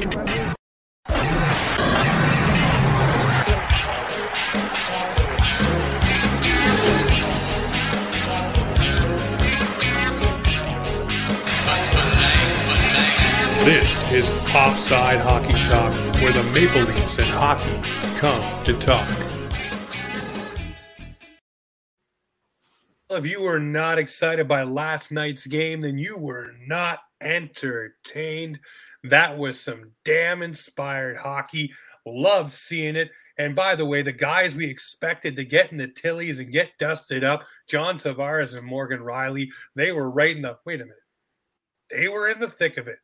This is Offside Hockey Talk, where the Maple Leafs and hockey come to talk. If you were not excited by last night's game, then you were not entertained. That was some damn inspired hockey. Loved seeing it. And by the way, the guys we expected to get in the Tillies and get dusted up, John Tavares and Morgan Rielly, they were right in the wait a minute. They were in the thick of it.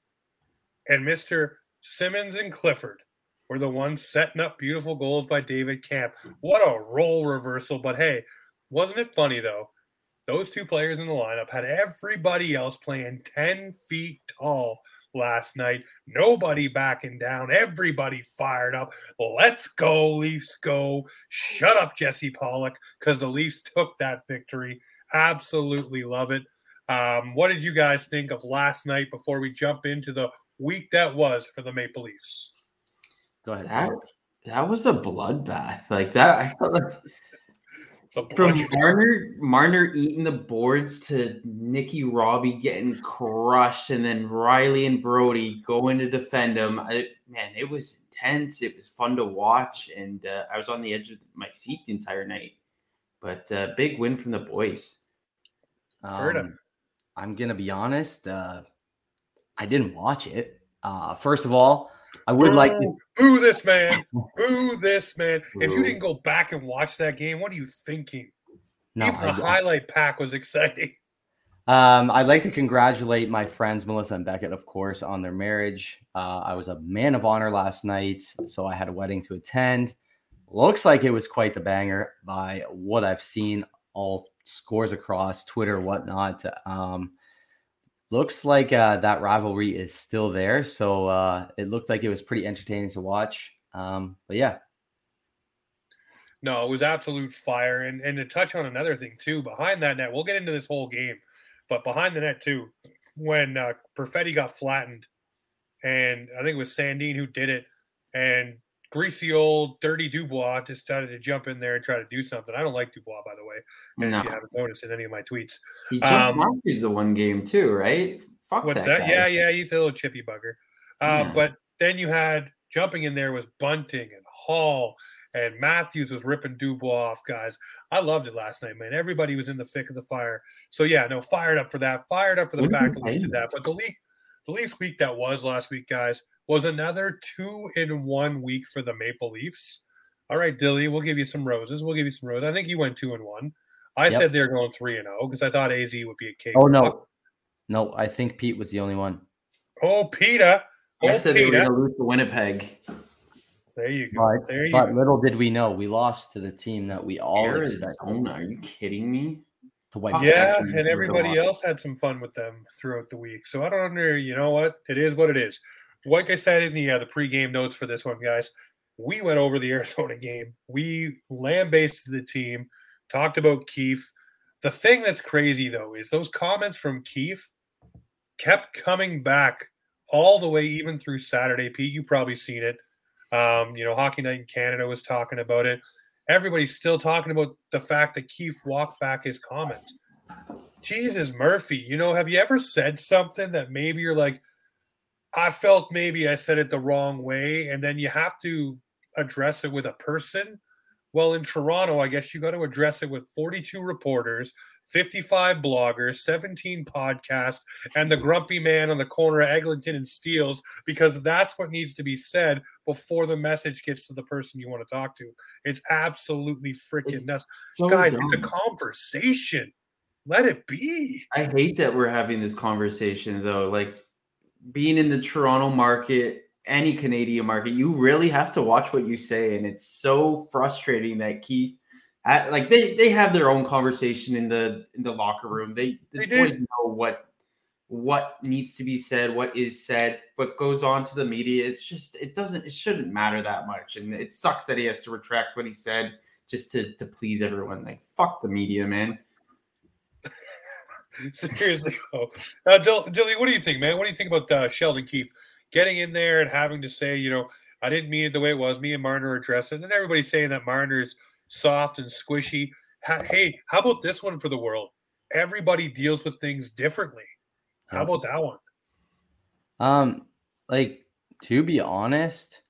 And Mr. Simmonds and Clifford were the ones setting up beautiful goals by David Kämpf. What a role reversal. But hey, wasn't it funny though? Those two players in the lineup had everybody else playing 10 feet tall last night. Nobody backing down. Everybody fired up. Let's go, Leafs go. Shut up, Jesse Pollock, because the Leafs took that victory. Absolutely love it. Um, what did you guys think of last night before we jump into the week that was for the Maple Leafs? Go ahead. That, that was a bloodbath. Like that, I felt like So from Marner, Marner eating the boards to Nicky Robbie getting crushed, and then Rielly and Brodie going to defend him. I, man, it was intense. It was fun to watch, and uh, I was on the edge of my seat the entire night. But uh, big win from the boys. Ferda. Um, I'm gonna be honest. Uh, I didn't watch it. Uh, first of all, I would like to. Boo, boo this man. Boo this man. If you didn't go back and watch that game, what are you thinking? No, Even the I, highlight pack was exciting. um, I'd like to congratulate my friends Melissa and Beckett, of course, on their marriage. Uh, I was a man of honor last night, so I had a wedding to attend. Looks like it was quite the banger by what I've seen. All scores across Twitter, whatnot. Um, looks like uh, that rivalry is still there. So uh, it looked like it was pretty entertaining to watch. Um, but yeah, No, it was absolute fire. And and to touch on another thing too, behind that net, we'll get into this whole game, but behind the net too, when uh, Perfetti got flattened, and I think it was Sandin who did it, and greasy old dirty Dubois decided to jump in there and try to do something. I don't like Dubois, by the way. If you haven't noticed in any of my tweets. he jumped Um, monkeys the one game too, right? Fuck What's that. that? Yeah, yeah, he's a little chippy bugger. Uh, Yeah. But then you had jumping in there was Bunting and Holl and Matthews was ripping Dubois off, guys. I loved it last night, man. Everybody was in the thick of the fire. So yeah, no, fired up for that. Fired up for the What fact that we did that. But the league, the Leafs week that was last week, guys, was another two in one week for the Maple Leafs. All right, Dilly, we'll give you some roses. We'll give you some roses. I think you went two and one. I Yep. said they're going three and oh, zero because I thought AZ would be a cake. Oh no, no, I think Pete was the only one. Oh, Peter. I Oh, said they were going to lose to Winnipeg. There you go. But, there you but go. little did we know, we lost to the team that we all expected Arizona? Are you kidding me? to wipe. Yeah, and everybody else had some fun with them throughout the week. So I don't know. You know what? It is what it is. Like I said in the uh, the pregame notes for this one, guys, we went over the Arizona game. We lambasted the team, talked about Keefe. The thing that's crazy though is those comments from Keefe kept coming back all the way even through Saturday. Pete, you probably seen it. Um, you know, Hockey Night in Canada was talking about it. Everybody's still talking about the fact that Keefe walked back his comments. Jesus Murphy, you know, have you ever said something that maybe you're like, I felt maybe I said it the wrong way, and then you have to address it with a person? Well, in Toronto, I guess you got to address it with 42 reporters, 55 bloggers, 17 podcasts, and the grumpy man on the corner of Eglinton and Steeles, because that's what needs to be said before the message gets to the person you want to talk to. It's absolutely freaking nuts. so Guys, it's a conversation. Let it be. I hate that we're having this conversation though. Like being in the Toronto market, any Canadian market, you really have to watch what you say, and it's so frustrating that Keefe, at, like they they have their own conversation in the in the locker room. They the They boys did. know what what needs to be said, what is said, what goes on to the media. It's just it doesn't it shouldn't matter that much, and it sucks that he has to retract what he said just to to please everyone. Like fuck the media, man. Seriously. though. Uh, Dill- Dilly, what do you think, man? What do you think about uh, Sheldon Keefe? getting in there and having to say, you know, I didn't mean it the way it was. Me and Marner addressed it, and everybody's saying that Marner's soft and squishy. Hey, how about this one for the world? Everybody deals with things differently. How about that one? Um, like to be honest,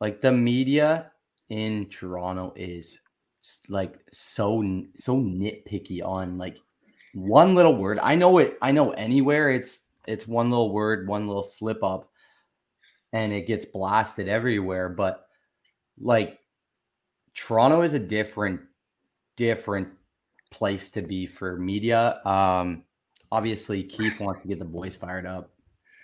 like the media in Toronto is like so so nitpicky on like one little word. I know it. I know anywhere it's it's one little word, one little slip up, and it gets blasted everywhere. But like Toronto is a different different place to be for media. Um, obviously, Keefe wants to get the boys fired up.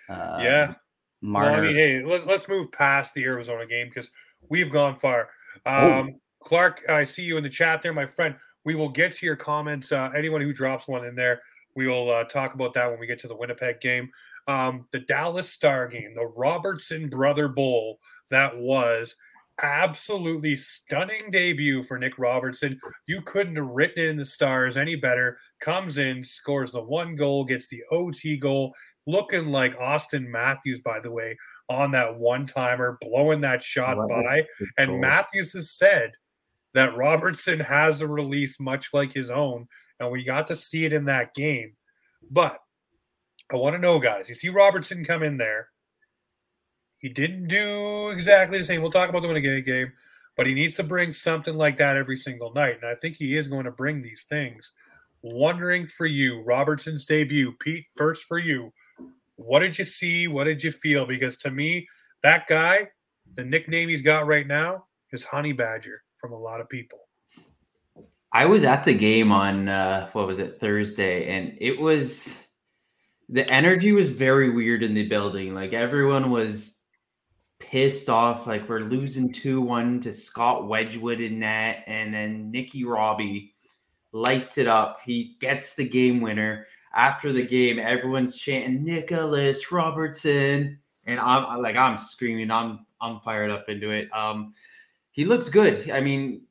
Uh, yeah. Marner. I mean, hey, let, us move past the Arizona game because we've gone far. Oh. Um. Clark, I see you in the chat there, my friend. We will get to your comments. Uh, anyone who drops one in there, we will uh, talk about that when we get to the Winnipeg game. Um, the Dallas Star game, the Robertson Brother Bowl that was absolutely stunning debut for Nick Robertson. You couldn't have written it in the stars any better. Comes in, scores the one goal, gets the OT goal, looking like Auston Matthews, by the way, on that one timer, blowing that shot by. And Matthews has said that Robertson has a release much like his own, and we got to see it in that game. But I want to know, guys, you see Robertson come in there. He didn't do exactly the same. We'll talk about the winning game, but he needs to bring something like that every single night. And I think he is going to bring these things. Wondering for you, Robertson's debut, Pete, first for you. What did you see? What did you feel? Because to me, that guy, the nickname he's got right now is Honey Badger from a lot of people. I was at the game on uh, what was it Thursday, and it was the energy was very weird in the building. Like everyone was pissed off, like we're losing two one to Scott Wedgewood in net, and then Nicky Robbie lights it up. He gets the game winner after the game, everyone's chanting Nicholas Robertson, and I'm like I'm screaming, I'm I'm fired up into it. Um, he looks good. I mean,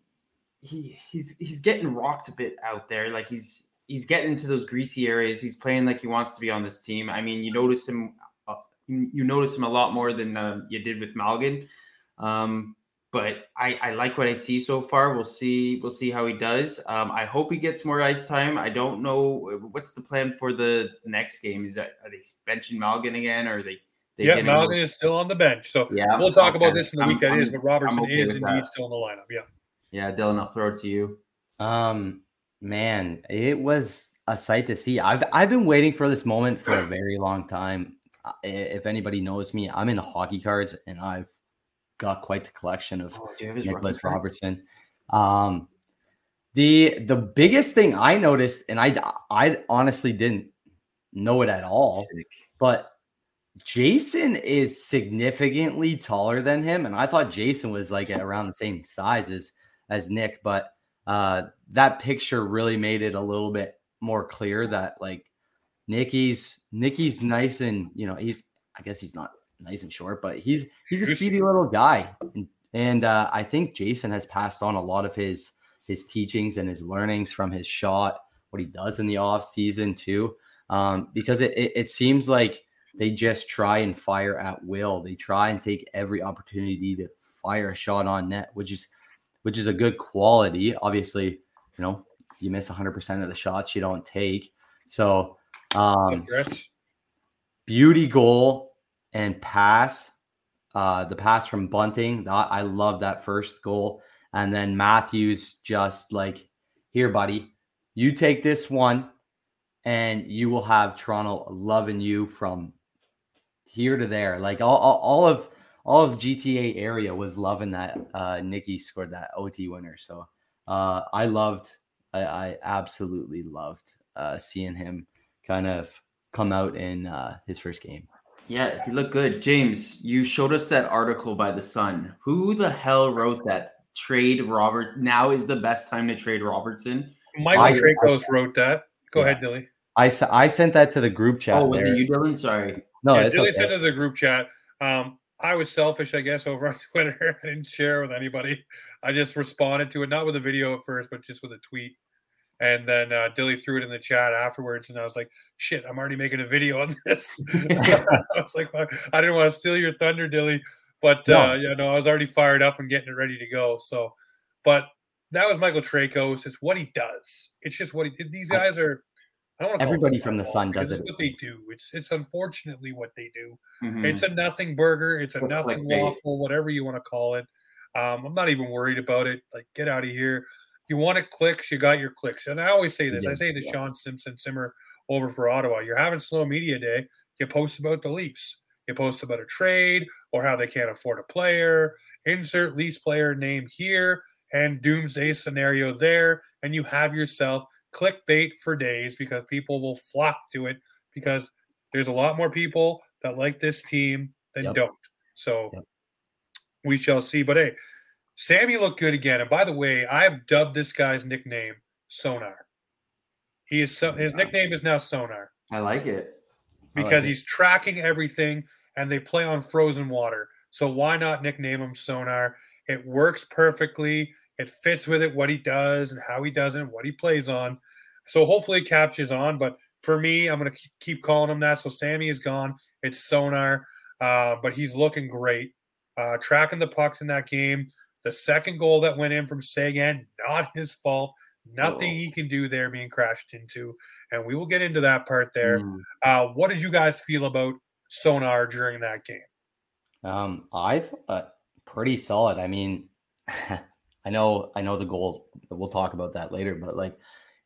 he he's he's getting rocked a bit out there. Like he's he's getting into those greasy areas. He's playing like he wants to be on this team. I mean, you notice him. Uh, you, notice him a lot more than uh, you did with Malgin. Um, but I, I like what I see so far. We'll see. We'll see how he does. Um, I hope he gets more ice time. I don't know what's the plan for the next game. Is that are they benching Malgin again, or are they? They yeah, Malgin is still on the bench. So yeah, we'll talk okay. about this in the I'm, week that I'm, is. But Robertson okay is indeed that. still in the lineup. Yeah. Yeah, Dylan, I'll throw it to you. Um, man, it was a sight to see. I've I've been waiting for this moment for a very long time. If anybody knows me, I'm into hockey cards, and I've got quite the collection of oh, Nicholas Robertson. Um, the the biggest thing I noticed, and I I honestly didn't know it at all, Sick. but Jason is significantly taller than him, and I thought Jason was like around the same size as as Nick, but uh, that picture really made it a little bit more clear that like Nicky's Nicky's nice and you know he's I guess he's not nice and short, but he's he's a speedy little guy, and, and uh, I think Jason has passed on a lot of his his teachings and his learnings from his shot, what he does in the off season too, um, because it, it, it seems like they just try and fire at will. They try and take every opportunity to fire a shot on net, which is which is a good quality. Obviously, you know, you miss 100% of the shots you don't take. So, um, beauty goal and pass. Uh, the pass from Bunting, I love that first goal. And then Matthews just like, here, buddy, you take this one, and you will have Toronto loving you from here to there. Like all, all, all of all of GTA area was loving that. Uh, Nicky scored that OT winner, so uh, I loved. I, I absolutely loved uh, seeing him kind of come out in uh, his first game. Yeah, he looked good. James, you showed us that article by the Sun. Who the hell wrote that? Trade Robert. Now is the best time to trade Robertson. Michael Traikos wrote that. Go yeah. ahead, Dilly. I, I sent that to the group chat. Oh, was there. it you, Dylan? Sorry. No, yeah, Dilly okay. sent it to the group chat. Um, I was selfish, I guess, over on Twitter. I didn't share with anybody. I just responded to it, not with a video at first, but just with a tweet. And then uh, Dilly threw it in the chat afterwards, and I was like, "Shit, I'm already making a video on this." I was like, "I didn't want to steal your thunder, Dilly," but No. uh, you know, I was already fired up and getting it ready to go. So, but that was Michael Traikos. It's what he does. It's just what he. did. These guys are. I don't want Everybody from the Sun does it. It's what they do. It's it's unfortunately what they do. Mhm. It's a nothing burger. It's a Or nothing clickbait. waffle, whatever you want to call it. Um, I'm not even worried about it. Like, get out of here. You want it clicks, you got your clicks. And I always say this. I say to yeah. Sean Simpson Simmer over for Ottawa. You're having slow media day. You post about the Leafs. You post about a trade or how they can't afford a player. Insert Leafs player name here and doomsday scenario there, and you have yourself clickbait for days because people will flock to it because there's a lot more people that like this team than Yep. don't. So Yep. we shall see. But hey, Sammy looked good again. And by the way, I've dubbed this guy's nickname Sonar. He is so his nickname is now Sonar I like it. I like because it. he's tracking everything and they play on frozen water. So why not nickname him Sonar? It works perfectly. It fits with it what he does and how he does it and what he plays on. So hopefully it captures on. But for me, I'm going to keep calling him that. So Sammy is gone. It's Sonar, uh, but he's looking great. Uh, tracking the pucks in that game. The second goal that went in from Seguin, not his fault. Nothing No. he can do there being crashed into. And we will get into that part there. Mm. Uh, what did you guys feel about Sonar during that game? Um, I thought pretty solid. I mean, I know, I know the goal. We'll talk about that later, but like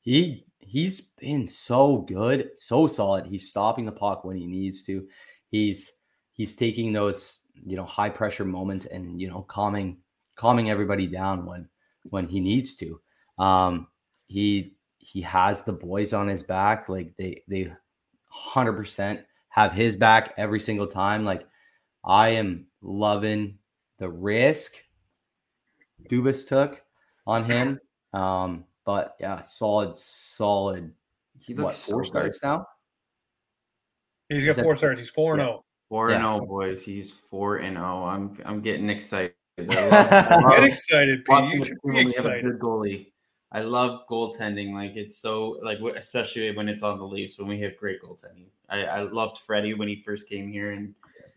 he he's been so good, so solid. He's stopping the puck when he needs to. He's he's taking those you know high pressure moments and you know calming calming everybody down when when he needs to. Um, he he has the boys on his back. Like they they hundred percent have his back every single time. Like I am loving the risk Dubas took on him. Um, but yeah, solid, solid. He What looks four so good. starts now? He's got that- four starts. He's four and Yeah. zero. Four and Yeah. zero, boys. He's four and zero. I'm I'm getting excited. I love- Get love excited, Pete. You should team be when we have a good goalie. I love goaltending. Like it's so like especially when it's on the Leafs when we have great goaltending. I, I loved Freddie when he first came here and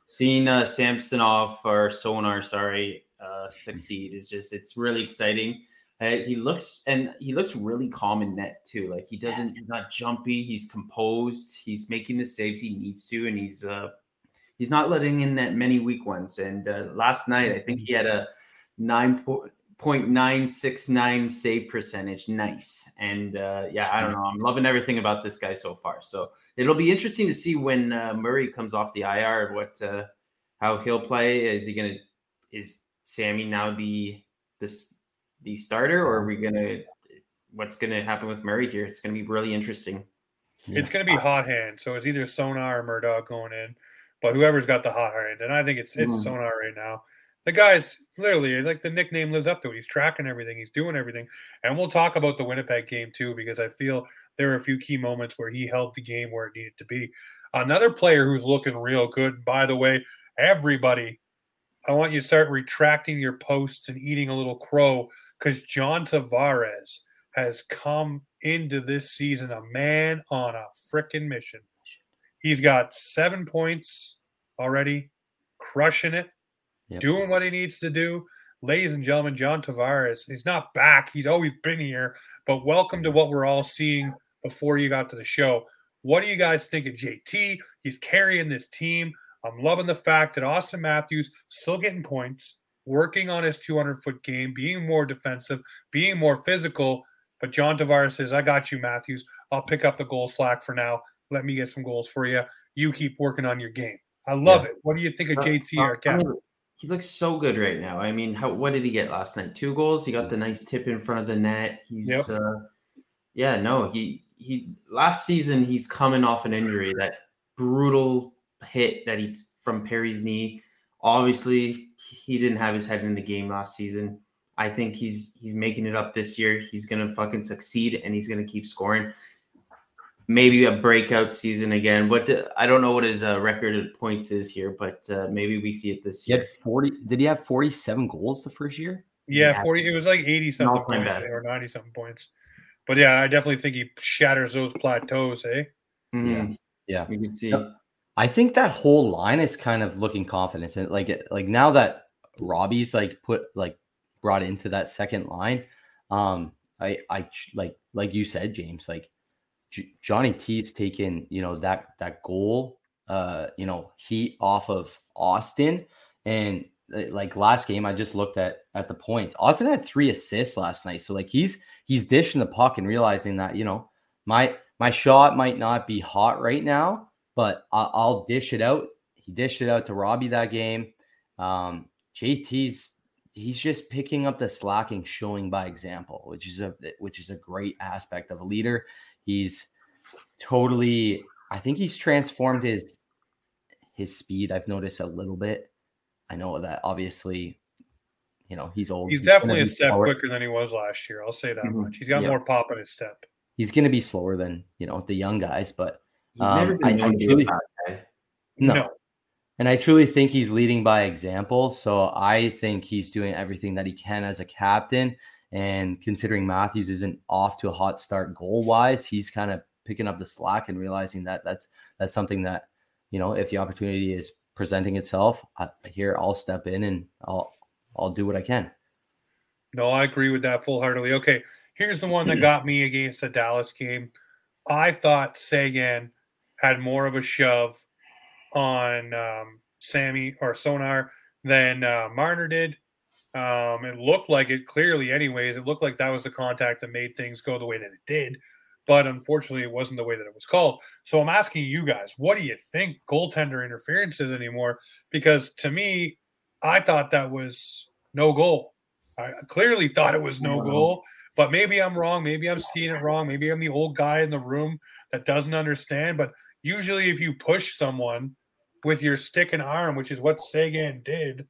seeing uh, Samsonov or Sonar, sorry, uh, succeed is just it's really exciting. Uh, he looks and he looks really calm in net too. Like he doesn't, he's not jumpy. He's composed. He's making the saves he needs to, and he's uh he's not letting in that many weak ones. And uh, last night, I think he had a nine point nine six nine save percentage. Nice. And uh, yeah, I don't know. I'm loving everything about this guy so far. So it'll be interesting to see when uh, Murray comes off the IR and what uh, how he'll play. Is he gonna is Sammy now the this the starter, or are we gonna what's gonna happen with Murray here? It's gonna be really interesting. It's going to be hot hand, so it's either Sonar or Murdoch going in, but whoever's got the hot hand, and I think it's it's Mhm. Sonar right now. The guy's literally like the nickname lives up to it. He's tracking everything, he's doing everything, and we'll talk about the Winnipeg game too because I feel there are a few key moments where he held the game where it needed to be. Another player who's looking real good, by the way, everybody. I want you to start retracting your posts and eating a little crow because John Tavares has come into this season a man on a freaking mission. He's got seven points already, crushing it, Yep. doing what he needs to do. Ladies and gentlemen, John Tavares, he's not back. He's always been here, but welcome to what we're all seeing before you got to the show. What do you guys think of JT? He's carrying this team. I'm loving the fact that Auston Matthews still getting points, working on his 200 foot game, being more defensive, being more physical. But John Tavares says, I got you, Matthews. I'll pick up the goal slack for now. Let me get some goals for you. You keep working on your game. I love it. What do you think of Uh, JT uh, or? He looks so good right now. I mean, how what did he get last night? Two goals. He got the nice tip in front of the net. He's Yep. uh yeah, no, he he last season he's coming off an injury, that brutal hit that he from Perry's knee. Obviously, he didn't have his head in the game last season. I think he's he's making it up this year. He's gonna fucking succeed and he's gonna keep scoring. Maybe a breakout season again. What do- I don't know what his uh, record of points is here, but uh, maybe we see it this He year. had 40. Did he have 47 goals the first year? Yeah, Yeah. 40. It was like 80 something points best. or 90 something points. But yeah, I definitely think he shatters those plateaus, eh? Mhm. Yeah. You can see. Yep. I think that whole line is kind of looking confidence and like like now that Robbie's like put like brought into that second line, um, I I like like you said, James, like J- Johnny T's taken you know that that goal, uh, you know heat off of Auston, and uh, like last game, I just looked at at the points. Auston had three assists last night, so like he's he's dishing the puck and realizing that you know my my shot might not be hot right now, but I'll, I'll dish it out. He dished it out to Robbie that game. Um, JT's he's just picking up the slack and showing by example, which is a which is a great aspect of a leader. He's totally. I think he's transformed his his speed. I've noticed a little bit. I know that obviously, you know, he's old. He's, gonna definitely a step slower. quicker than he was last year. I'll say that Mhm. much. He's got Yeah. more pop in his step. He's going to be slower than you know the young guys, but He's never Um, been I- I known to be a truly- guy. no. No. And I truly think he's leading by example. So I think he's doing everything that he can as a captain. And considering Matthews isn't off to a hot start goal wise, he's kind of picking up the slack and realizing that that's that's something that you know if the opportunity is presenting itself, I, here I'll step in and I'll I'll do what I can. No, I agree with that full heartedly. Okay, here's the one that got me against the Dallas game. I thought Seguin had more of a shove on um, Sammy or Sonar than uh, Marner did. Um, it looked like it clearly, anyways. It looked like that was the contact that made things go the way that it did. But unfortunately, it wasn't the way that it was called. So I'm asking you guys, what do you think goaltender interference is anymore? Because to me, I thought that was no goal. I clearly thought it was no Wow. goal, but maybe I'm wrong. Maybe I'm seeing it wrong. Maybe I'm the old guy in the room that doesn't understand. But usually, if you push someone with your stick and arm, which is what Seguin did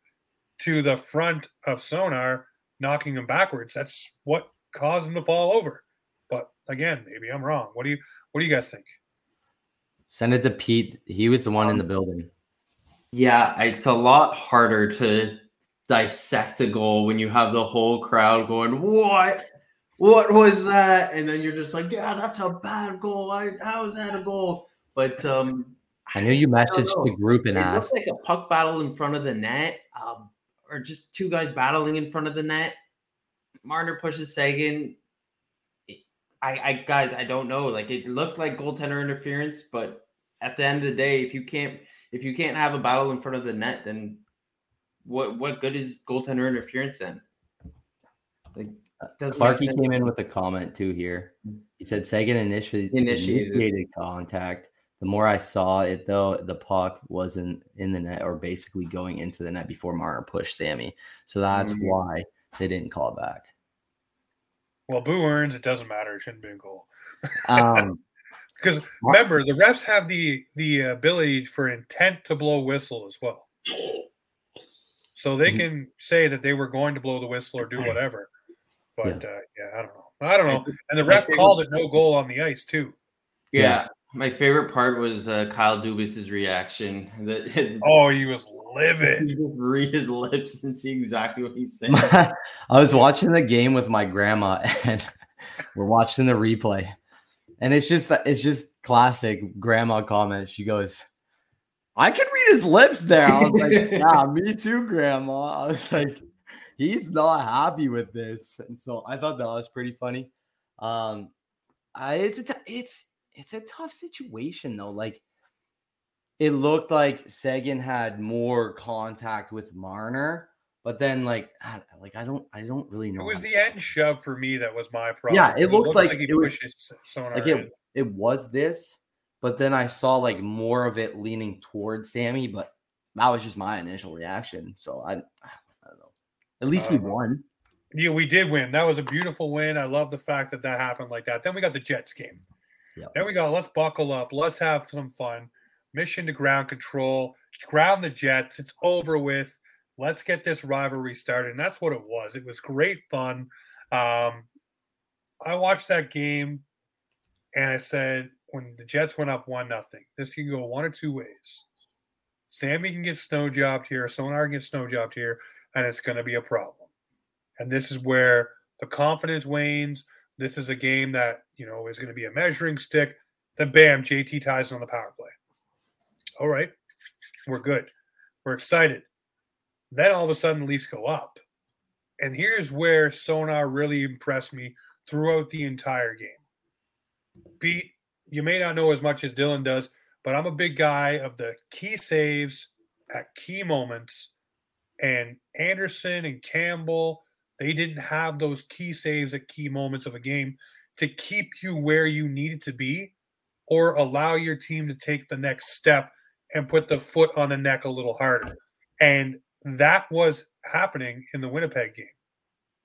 to the front of Sonar, knocking him backwards, that's what caused him to fall over. But again, maybe I'm wrong. What do you What do you guys think? Send it to Pete. He was the one in the um, building. Yeah, it's a lot harder to dissect a goal when you have the whole crowd going, "What? What was that?" And then you're just like, "Yeah, that's a bad goal. I, how is that a goal?" But um, I know you messaged know. the group and it asked. like a puck battle in front of the net, um, or just two guys battling in front of the net. Marner pushes Seguin. I, I guys, I don't know. Like it looked like goaltender interference, but at the end of the day, if you can't if you can't have a battle in front of the net, then what what good is goaltender interference then? Like Clarky came in with a comment too here. He said Seguin initially Initiated. initiated contact. The more I saw it, though, the puck wasn't in the net or basically going into the net before Marner pushed Sammy. So that's Mhm. why they didn't call it back. Well, Boo earns. It doesn't matter. It shouldn't be a goal. Um, Because Mar- remember, the refs have the the ability for intent to blow whistle as well. So they Mhm. can say that they were going to blow the whistle or do whatever. But yeah, uh, yeah I don't know. I don't know. And the ref called it no goal on the ice too. Yeah, my favorite part was uh, Kyle Dubas's reaction. That Oh, he was you livid. just read his lips and see exactly what he's saying. I was watching the game with my grandma, and we're watching the replay, and it's just it's just classic grandma comments. She goes, "I can read his lips there." I was like, "Yeah, me too, grandma." I was like, "He's not happy with this," and so I thought that was pretty funny. Um, I, it's a t- it's it's a tough situation though. Like it looked like Seguin had more contact with Marner, but then like I- like I don't I don't really know. It was the end shove for me that was my problem. Yeah, it because looked like he it was- pushes someone like it, it was this, but then I saw like more of it leaning towards Sammy, but that was just my initial reaction. So I, I don't know. At least we Uh, won. Yeah, we did win. That was a beautiful win. I love the fact that that happened like that. Then we got the Jets game. Yep. Then we go. let's buckle up. Let's have some fun. Mission to ground control. Ground the Jets. It's over with. Let's get this rivalry started. And that's what it was. It was great fun. Um, I watched that game and I said when the Jets went up one nothing, this can go one or two ways. Sammy can get snow jobbed here, Sonar can get snow jobbed here, and it's going to be a problem. And this is where the confidence wanes, this is a game that, you know, is going to be a measuring stick. Then bam, JT ties on the power play. All right. We're good. We're excited. Then all of a sudden, the Leafs go up. And here's where Sonar really impressed me throughout the entire game. Beat, you may not know as much as Dylan does, but I'm a big guy of the key saves at key moments. And Anderson and Campbell, they didn't have those key saves at key moments of a game to keep you where you needed to be or allow your team to take the next step and put the foot on the neck a little harder. And that was happening in the Winnipeg game.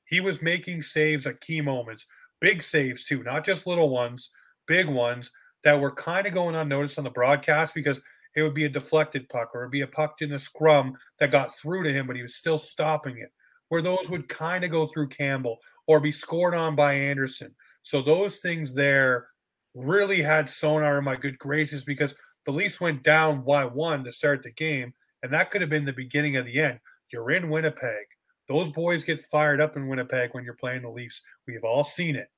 He was making saves at key moments, big saves too, not just little ones, big ones that were kind of going unnoticed on the broadcast because it would be a deflected puck or it'd be a puck in the scrum that got through to him, but he was still stopping it. Where those would kind of go through Campbell or be scored on by Anderson. So those things there really had sonar in my good graces because the Leafs went down by one to start the game, and that could have been the beginning of the end. You're in Winnipeg. Those boys get fired up in Winnipeg when you're playing the Leafs. We've all seen it.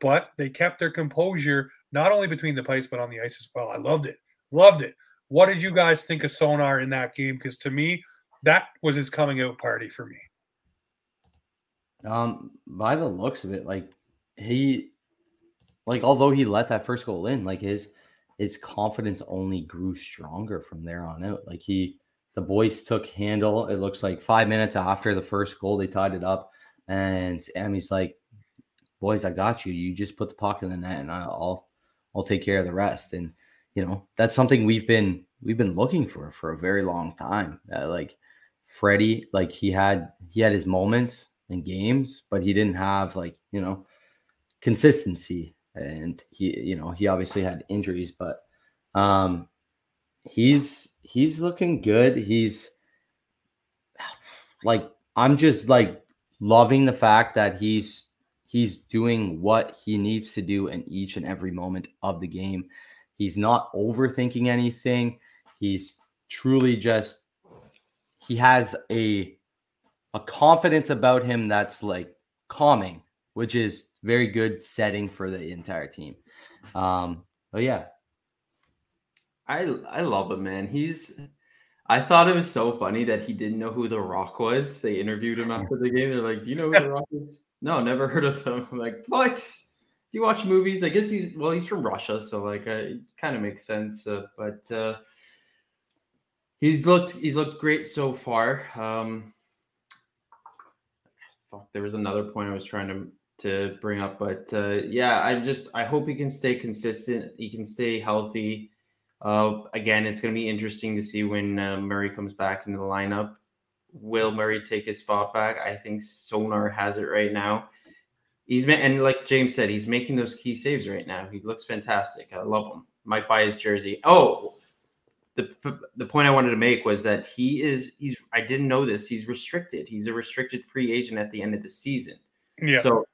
But they kept their composure not only between the pipes but on the ice as well. I loved it. Loved it. What did you guys think of Sonar in that game? Because to me, that was his coming out party for me. Um, by the looks of it, like he, like although he let that first goal in, like his his confidence only grew stronger from there on out. Like he, the boys took handle. It looks like five minutes after the first goal, they tied it up, and Sammy's like, "Boys, I got you. You just put the puck in the net, and I'll, I'll take care of the rest." And you know that's something we've been we've been looking for for a very long time. Uh, like Freddie, like he had he had his moments in games, but he didn't have like you know consistency. And he you know he obviously had injuries but um he's he's looking good. He's like i'm just like loving the fact that he's he's doing what he needs to do in each and every moment of the game. He's not overthinking anything. He's truly just he has a a confidence about him that's like calming which is very good setting for the entire team. Um, but yeah, I I love him, man. He's. I thought it was so funny that he didn't know who The Rock was. They interviewed him after the game. They're like, "Do you know who The Rock is?" No, never heard of him. I'm like, what? Do you watch movies? I guess he's well, he's from Russia, so like, uh, it kind of makes sense. Uh, but uh, he's looked he's looked great so far. Um, fuck, there was another point I was trying to to bring up. But uh, yeah, I just I hope he can stay consistent. He can stay healthy. Uh, again, it's going to be interesting to see when uh, Murray comes back into the lineup. Will Murray take his spot back? I think Sonar has it right now. He's and like James said, he's making those key saves right now. He looks fantastic. I love him. Might buy his jersey. Oh, the the point I wanted to make was that he is he's I didn't know this. He's restricted. He's a restricted free agent at the end of the season. Yeah. So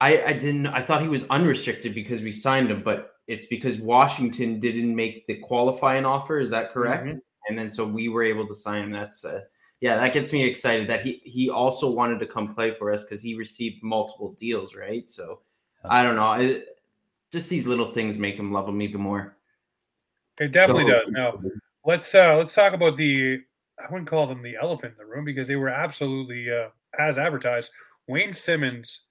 I, I didn't. I thought he was unrestricted because we signed him, but it's because Washington didn't make the qualifying offer. Is that correct? Mm-hmm. And then so we were able to sign him. That's uh, yeah, that gets me excited that he he also wanted to come play for us because he received multiple deals, right? So I don't know. It, just these little things make him love him even more. It definitely so, does. Now let's uh let's talk about the I wouldn't call them the elephant in the room because they were absolutely uh, as advertised. Wayne Simmonds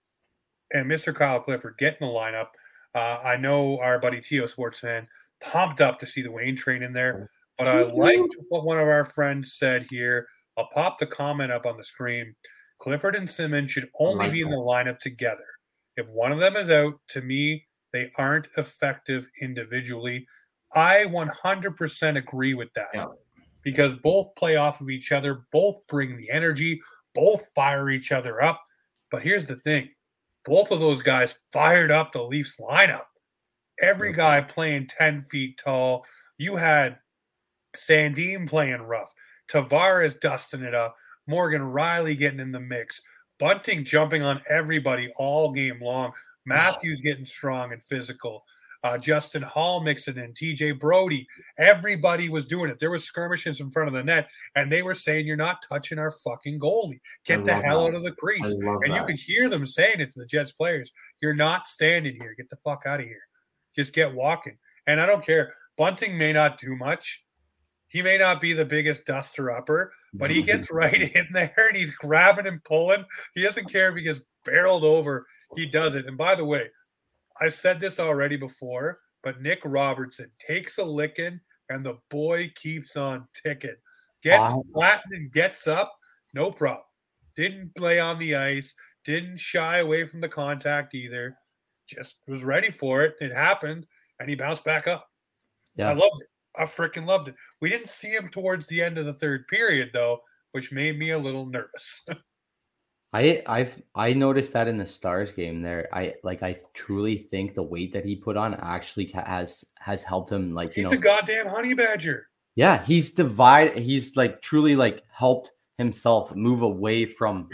and Mr. Kyle Clifford get in the lineup. Uh, I know our buddy Tio Sports fan pumped up to see the Wayne train in there, but I liked what one of our friends said here. I'll pop the comment up on the screen. Clifford and Simmonds should only be in the lineup together. If one of them is out, to me, they aren't effective individually. I 100% agree with that yeah. because both play off of each other, both bring the energy, both fire each other up. But here's the thing both of those guys fired up the Leafs lineup. Every guy playing 10 feet tall. You had Sandin playing rough, Tavares dusting it up, Morgan Rielly getting in the mix, Bunting jumping on everybody all game long, Matthews getting strong and physical. Uh, Justin Holl mixing in, TJ Brodie. Everybody was doing it. There was skirmishes in front of the net, and they were saying, "You're not touching our fucking goalie. Get the hell that. out of the crease." And that. you could hear them saying it to the Jets players, "You're not standing here. Get the fuck out of here. Just get walking." And I don't care. Bunting may not do much. He may not be the biggest duster upper, but he gets right in there and he's grabbing and pulling. He doesn't care if he gets barreled over. He does it. And by the way, I've said this already before, but Nick Robertson takes a licking and the boy keeps on ticking. Gets wow. flattened and gets up, no problem. Didn't play on the ice, didn't shy away from the contact either. Just was ready for it. It happened, and he bounced back up. Yeah. I loved it. I freaking loved it. We didn't see him towards the end of the third period though, which made me a little nervous. I I've I noticed that in the Stars game there. I like I truly think the weight that he put on actually has has helped him like he's you know a goddamn honey badger. Yeah, he's divide he's like truly like helped himself move away from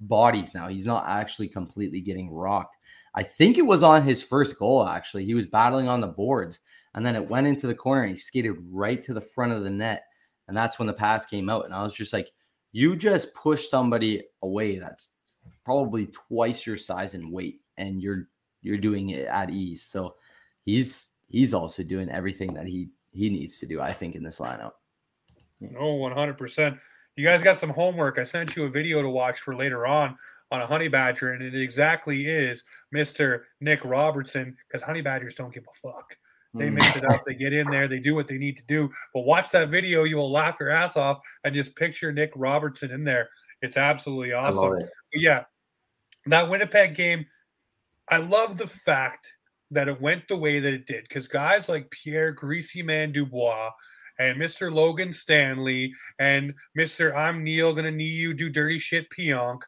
bodies now. He's not actually completely getting rocked. I think it was on his first goal actually. He was battling on the boards and then it went into the corner and he skated right to the front of the net. And that's when the pass came out. And I was just like, you just push somebody away that's probably twice your size and weight, and you're you're doing it at ease. So he's he's also doing everything that he he needs to do, I think, in this lineup. Hundred percent. You guys got some homework. I sent you a video to watch for later on on a honey badger, and it exactly is Mister Nick Robertson because honey badgers don't give a fuck. They mm. mix it up. They get in there. They do what they need to do. But watch that video. You will laugh your ass off and just picture Nick Robertson in there. It's absolutely awesome. It. Yeah. That Winnipeg game, I love the fact that it went the way that it did because guys like Pierre Greasy Man Dubois and Mr. Logan Stanley and Mr. I'm Neal gonna need you do dirty shit Pionk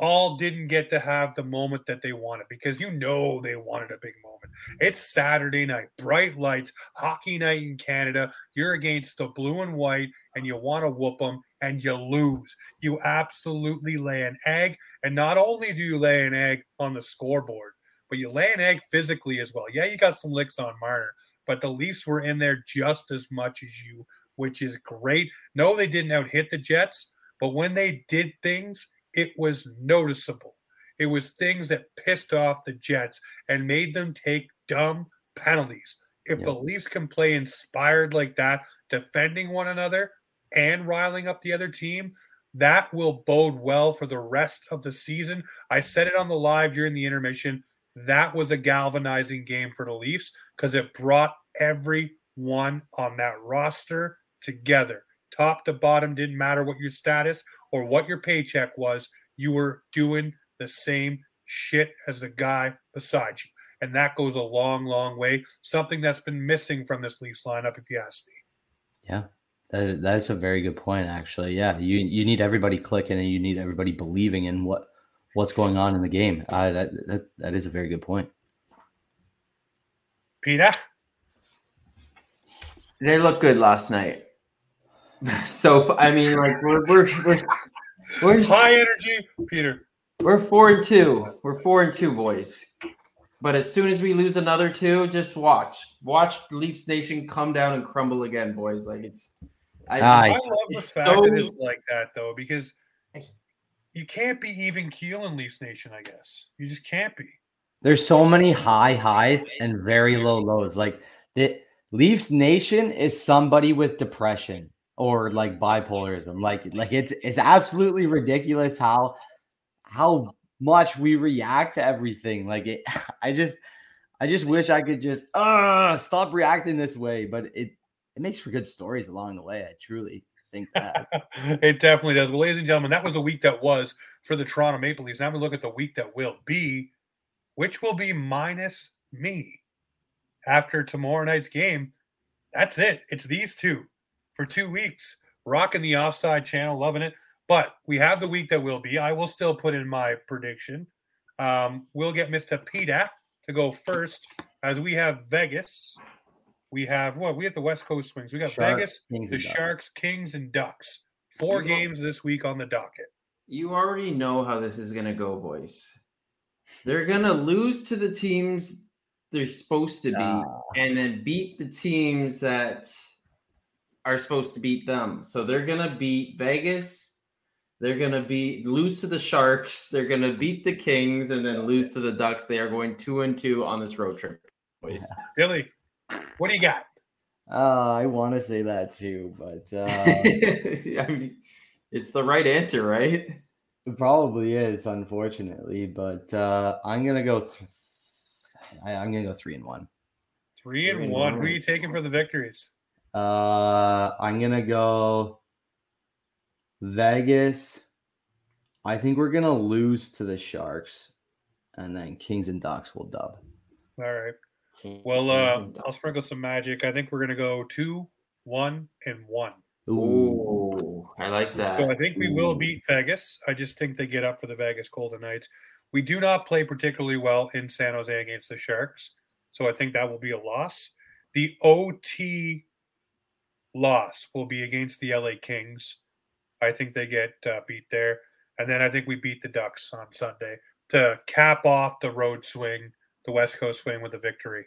all didn't get to have the moment that they wanted because you know they wanted a big moment. It's Saturday night, bright lights, hockey night in Canada. You're against the blue and white, and you want to whoop them, and you lose. You absolutely lay an egg. And not only do you lay an egg on the scoreboard, but you lay an egg physically as well. Yeah, you got some licks on Marner, but the Leafs were in there just as much as you, which is great. No, they didn't out hit the Jets, but when they did things, it was noticeable. It was things that pissed off the Jets and made them take dumb penalties. If the Leafs can play inspired like that, defending one another and riling up the other team, that will bode well for the rest of the season. I said it on the live during the intermission. That was a galvanizing game for the Leafs because it brought everyone on that roster together top to bottom, didn't matter what your status or what your paycheck was, you were doing the same shit as the guy beside you. And that goes a long, long way. Something that's been missing from this Leafs lineup, if you ask me. Yeah. That, that's a very good point, actually. Yeah, you you need everybody clicking, and you need everybody believing in what what's going on in the game. Uh, that that that is a very good point. Peter, they looked good last night. So I mean, like we're we're we're, we're high energy, Peter. We're four and two. We're four and two, boys. But as soon as we lose another two, just watch, watch Leafs Nation come down and crumble again, boys. Like it's. I, I love the fact so, that it's like that though, because you can't be even keel in Leafs Nation. I guess you just can't be. There's so many high highs and very low lows. Like the Leafs Nation is somebody with depression or like bipolarism. Like like it's it's absolutely ridiculous how how much we react to everything. Like it, I just I just wish I could just uh stop reacting this way, but it it makes for good stories along the way. I truly think that it definitely does. Well, ladies and gentlemen, that was the week that was for the Toronto Maple Leafs. Now we look at the week that will be, which will be minus me after tomorrow night's game. That's it. It's these two for two weeks, rocking the offside channel, loving it. But we have the week that will be. I will still put in my prediction. Um, we'll get Mr. Peta to go first as we have Vegas. We have what? We have the West Coast Swings. We got Sharks, Vegas, Kings the Sharks, Ducks. Kings, and Ducks. Four you games this week on the docket. You already know how this is going to go, boys. They're going to lose to the teams they're supposed to be, Ah. and then beat the teams that are supposed to beat them. So they're gonna beat Vegas. They're gonna be lose to the Sharks. They're gonna beat the Kings and then lose to the Ducks. They are going two and two on this road trip, boys. Billy, what do you got? Uh, I want to say that too, but uh, I mean, it's the right answer, right? it probably is, unfortunately. But uh, I'm gonna go. Th- I, I'm gonna go three and one. Three and Three and one. Who are you taking for the victories? Uh, I'm gonna go Vegas. I think we're gonna lose to the Sharks, and then Kings and Ducks will dub. All right. Well, uh, I'll sprinkle some magic. I think we're gonna go two, one, and one. Ooh, I like that. So I think we will beat Vegas. I just think they get up for the Vegas Golden Knights. We do not play particularly well in San Jose against the Sharks, so I think that will be a loss. The OT loss will be against the LA Kings. I think they get uh, beat there, and then I think we beat the Ducks on Sunday to cap off the road swing, the West Coast swing with a victory.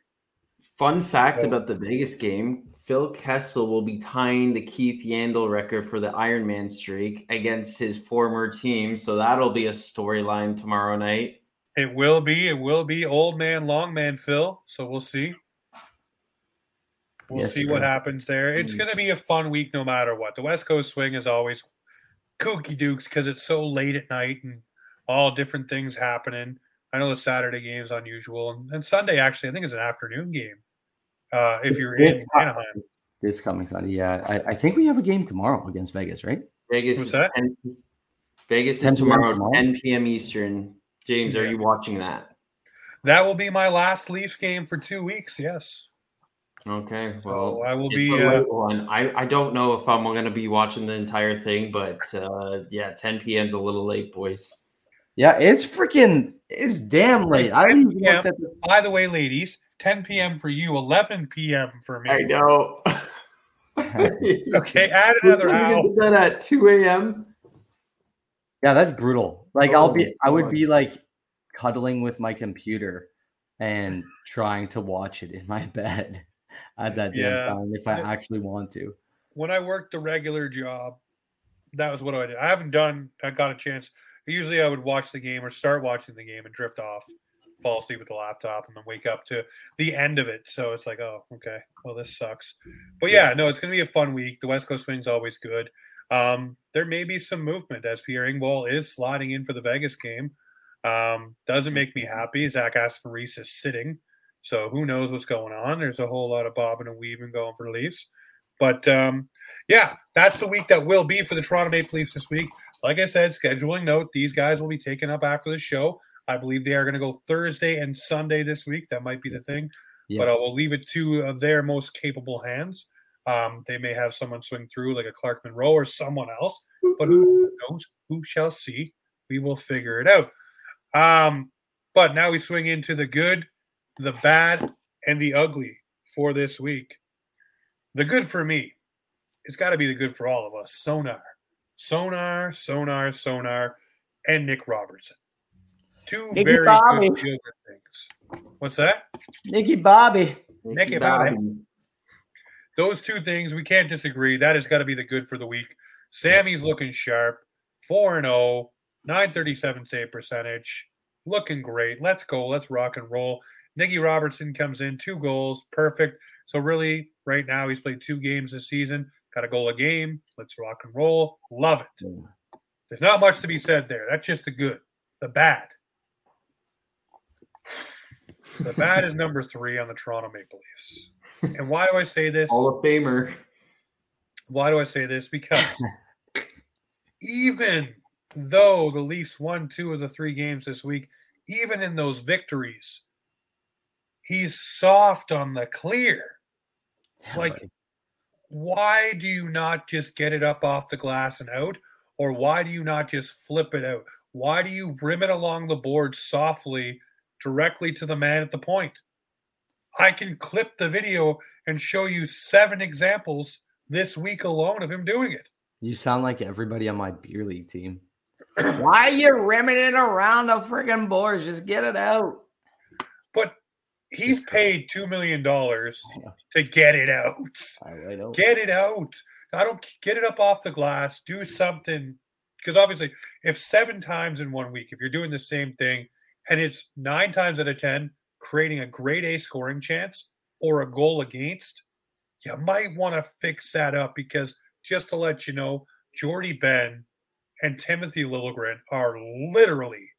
Fun fact So- about the Vegas game: Phil Kessel will be tying the Keith Yandle record for the Ironman streak against his former team. So that'll be a storyline tomorrow night. It will be. It will be old man, long man, Phil. So we'll see. We'll Yes, see what happens there. It's Mm. going to be a fun week no matter what. The West Coast swing is always kooky dukes because it's so late at night and all different things happening. I know the Saturday game is unusual, and, and Sunday actually I think is an afternoon game. Uh, if you're in It's- Anaheim, It's coming Sunday. Yeah, I, I think we have a game tomorrow against Vegas, right? Vegas What's is that? 10, Vegas 10 is tomorrow, tomorrow? 10 p.m. Eastern. James, are you watching that? that will be my last Leafs game for two weeks. Yes, Okay, so well, I will be. Uh, one. I, I don't know if I'm going to be watching the entire thing, but uh, yeah, 10 p.m. is a little late, boys. Yeah, it's freaking it's damn late. I haven't even Yeah. at the by the way, ladies, 10 p.m. for you, 11 p.m. for me. I know. Okay, add another We're gonna hour. get that at 2 a.m. Yeah, that's brutal. Like I'll Oh, be I would be like cuddling with my computer and trying to watch it in my bed at that damn Yeah. time if I Yeah. actually want to. when I worked the regular job, that was what I did. I haven't done. I got a chance. Usually, I would watch the game or start watching the game and drift off, fall asleep with the laptop, and then wake up to the end of it. So it's like, oh, okay, well, this sucks. But yeah, no, it's going to be a fun week. The West Coast swing's always good. Um, there may be some movement as Pierre Engvall is sliding in for the Vegas game. Um, doesn't make me happy. Zach Aston-Reese is sitting, so who knows what's going on? There's a whole lot of bobbing and weaving going for the Leafs. But um, yeah, that's the week that will be for the Toronto Maple Leafs this week. Like I said, scheduling note, these guys will be taken up after the show. I believe they are going to go Thursday and Sunday this week. That might be the thing, Yeah. but I will leave it to uh, their most capable hands. Um, they may have someone swing through like a Clark Monroe or someone else, but who knows? Who shall see? We will figure it out. Um, but now we swing into the good, the bad, and the ugly for this week. The good for me, it's got to be the good for all of us. Sonar, sonar, sonar, sonar, and Nick Robertson. Two Nicky very Bobby. good things. What's that? Nicky Bobby. Nicky Bobby. Those two things we can't disagree. That has got to be the good for the week. Sammy's looking sharp, four and 0, 937 save percentage, looking great. Let's go. Let's rock and roll. Nicky Robertson comes in, two goals, perfect. So really, right now he's played two games this season, got a goal a game. Let's rock and roll. Love it. There's not much to be said there. That's just the good. The bad. The bad is number three on the Toronto Maple Leafs. And why do I say this? Hall of Famer. Why do I say this? Because even though the Leafs won two of the three games this week, even in those victories, he's soft on the clear. Yeah, Like, buddy. Why do you not just get it up off the glass and out? Or why do you not just flip it out? Why do you rim it along the board softly directly to the man at the point? I can clip the video and show you seven examples this week alone of him doing it. you sound like everybody on my beer league team. Why are you rimming it around the friggin' boards? Just get it out. He's paid two million dollars to get it out. Know. Get it out. I don't get it up off the glass. Do something. Because obviously, if seven times in one week, if you're doing the same thing, and it's nine times out of ten creating a great A scoring chance or a goal against, you might want to fix that up because just to let you know, Jordie Benn and Timothy Liljegren are literally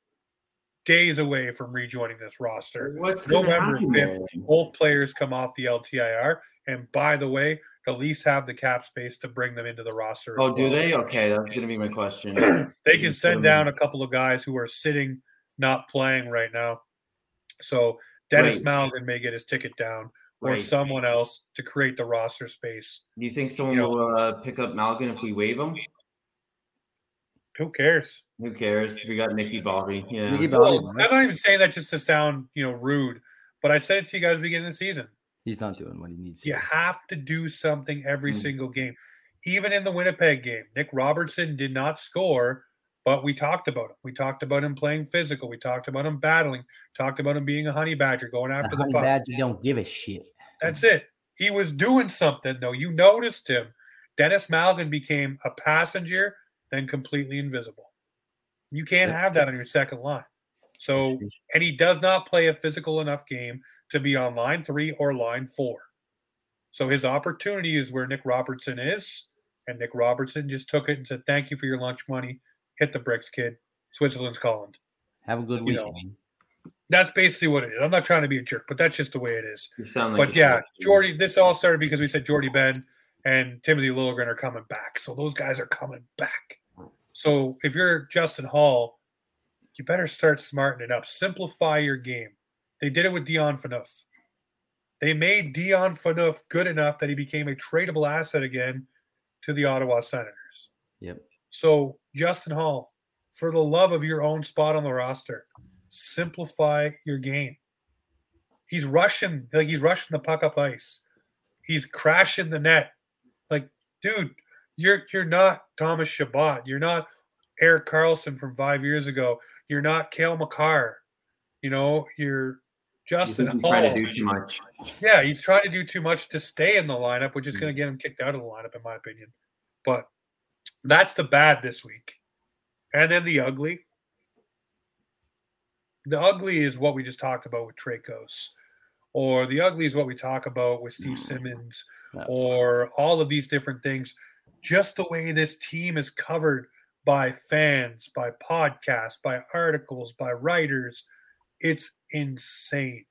days away from rejoining this roster. What's November 5th, there? both players come off the LTIR. And by the way, the Leafs have the cap space to bring them into the roster. Oh, do they? Okay, that's gonna be my question. They can send down a couple of guys who are sitting, not playing right now. So Denis Right. Malgin may get his ticket down, or Right. someone else to create the roster space. Do you think someone you know- will uh, pick up Malgin if we waive him? Who cares? Who cares? We got Nicky Bobby. Yeah. Nicky Bobby. Well, I'm not even saying that just to sound, you know, rude, but I said it to you guys at the beginning of the season. He's not doing what he needs to. You have to do something every Mm. single game. Even in the Winnipeg game, Nick Robertson did not score, but we talked about him. We talked about him playing physical. We talked about him battling. Talked about him being a honey badger, going The after the honey puck. badger don't give a shit. That's it. He was doing something though. You noticed him. Denis Malgin became a passenger, then completely invisible. You can't Yeah. have that on your second line. So, and he does not play a physical enough game to be on line three or line four. So his opportunity is where Nick Robertson is, and Nick Robertson just took it and said, "Thank you for your lunch money. Hit the bricks, kid. Switzerland's calling." Have a good you know, weekend. That's basically what it is. I'm not trying to be a jerk, but that's just the way it is. You sound like But yeah. Jordie, this all started because we said Jordie Benn and Timothy Liljegren are coming back. So those guys are coming back. So if you're Justin Holl, you better start smartening it up. Simplify your game. They did it with Dion Phaneuf. They made Dion Phaneuf good enough that he became a tradable asset again to the Ottawa Senators. Yep. So Justin Holl, for the love of your own spot on the roster, simplify your game. He's rushing like he's rushing the puck up ice. He's crashing the net. Like, dude, you're you're not Thomas Chabot. You're not Erik Karlsson from five years ago. You're not Cale Makar. You know, you're Justin he's Holl. trying to do too much. Yeah, he's trying to do too much to stay in the lineup, which is Mm. going to get him kicked out of the lineup, in my opinion. But that's the bad this week. And then the ugly. The ugly is what we just talked about with Traikos, or the ugly is what we talk about with Steve Simmons, Yeah. or all of these different things. Just the way this team is covered by fans, by podcasts, by articles, by writers. It's insane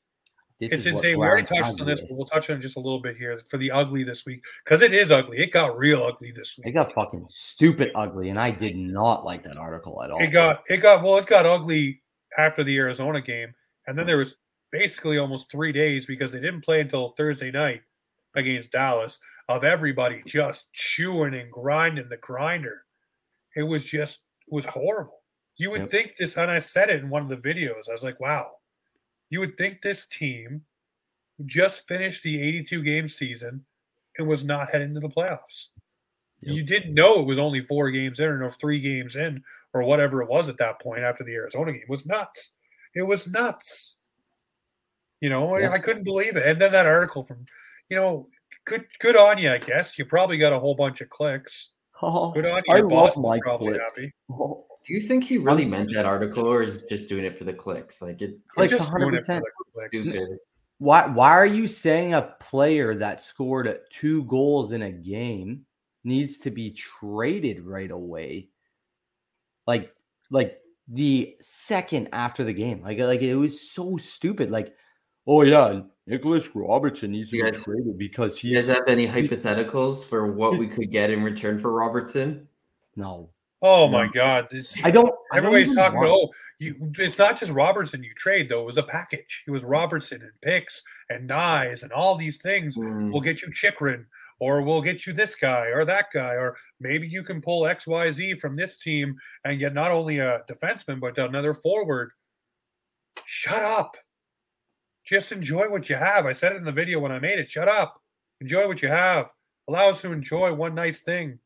This it's insane. We already touched on this, is. but we'll touch on it just a little bit here for the ugly this week because it is ugly. It got real ugly this week. It got fucking stupid ugly, and I did not like that article at all. It got it got well. It got ugly after the Arizona game, and then there was basically almost three days because they didn't play until Thursday night against Dallas of everybody just chewing and grinding the grinder. It was just it was horrible. You would Yep. think this, and I said it in one of the videos. I was like, wow. You would think this team just finished the 82 game season and was not heading to the playoffs. Yep. You didn't know it was only four games in or three games in or whatever it was at that point after the Arizona game. It was nuts. It was nuts. You know, I- I couldn't believe it. And then that article from, you know, good good on you, I guess. You probably got a whole bunch of clicks. Oh, Good on you. I Your love boss is my probably clicks. happy. Oh, Do you think he really meant that article, or is just doing it for the clicks? Like it, They're Clicks just doing it for 100%. the clicks. stupid. Why why are you saying a player that scored two goals in a game needs to be traded right away? Like like the second after the game. Like like it was so stupid. Like, oh yeah, Nicholas Robertson needs to You be guys- traded because he. you guys have any hypotheticals for what we could get in return for Robertson? no. Oh my God! This, I don't I don't everybody's talking want- about. Oh, you. It's not just Robertson you trade though. It was a package. It was Robertson and picks and knives and all these things. Hmm, We'll get you Chychrun, or we'll get you this guy or that guy, or maybe you can pull X Y Z from this team and get not only a defenseman but another forward. Shut up. Just enjoy what you have. I said it in the video when I made it. Shut up. Enjoy what you have. Allow us to enjoy one nice thing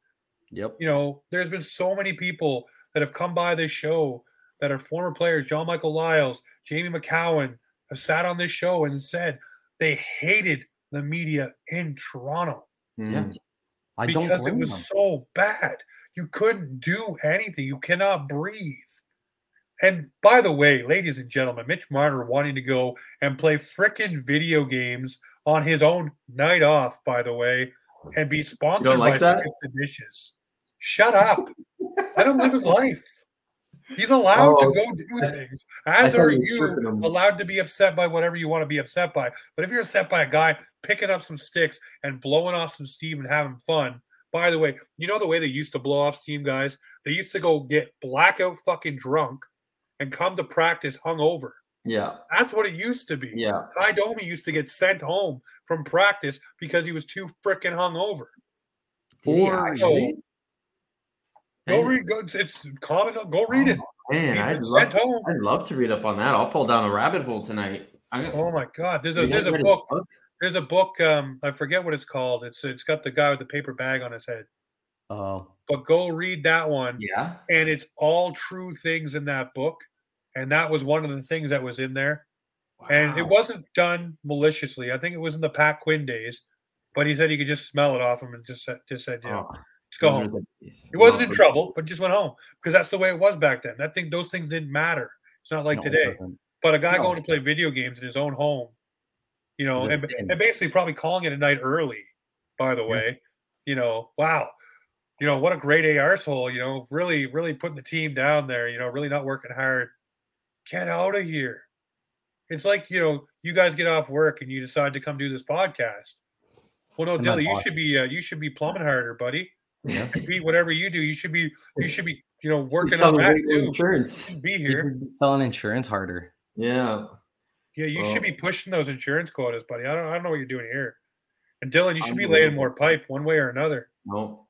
Yep. you know, there's been so many people that have come by this show that are former players, John-Michael Liles, Jamie McCowan, have sat on this show and said they hated the media in Toronto Yeah. Mm. I don't because it was them. so bad. You couldn't do anything. You cannot breathe. And by the way, ladies and gentlemen, Mitch Marner wanting to go and play frickin' video games on his own night off, by the way, and be sponsored like by that? Skip the Dishes. Shut up. Let him live his life. He's allowed Oh, to go do I- things, as are you were you tripping him. allowed to be upset by whatever you want to be upset by. But if you're upset by a guy picking up some sticks and blowing off some steam and having fun, by the way, you know the way they used to blow off steam, guys? They used to go get blackout fucking drunk and come to practice hungover. Yeah. That's what it used to be. Yeah. Tie Domi used to get sent home from practice because he was too freaking hungover. Did he Or- actually? Go read. Go, it's common. Go read it. Man, I'd been sent love, home. I'd love to read up on that. I'll fall down a rabbit hole tonight. I'm gonna, Oh my god! There's a there's a read his book. There's a book. Um, I forget what it's called. It's it's got the guy with the paper bag on his head. Oh, But go read that one, Yeah. and it's all true things in that book. And that was one of the things that was in there. And it wasn't done maliciously. I think it was in the Pat Quinn days. But he said you could just smell it off him and just said, just said, you know, Oh, just go home. the. He wasn't in trouble, but just went home because that's the way it was back then. That thing, those things didn't matter. It's not like no, today. But a guy No. going to play video games in his own home, you know, and, and basically probably calling it a night early, by the Yeah. way, you know, wow, you know, what a great A arsehole, you know, really, really putting the team down there, you know, really not working hard. Get out of here. It's like, you know, you guys get off work and you decide to come do this podcast. Well, no, And my Dilly, you should be, uh, you should be plumbing harder, buddy. Yeah. Compete whatever you do. You should be, you should be, you know, working on that great too. Insurance. You be here. should be selling insurance harder. Yeah. Yeah, you Well- should be pushing those insurance quotas, buddy. I don't, I don't know what you're doing here. And Dylan, you should be laying more pipe one way or another. No.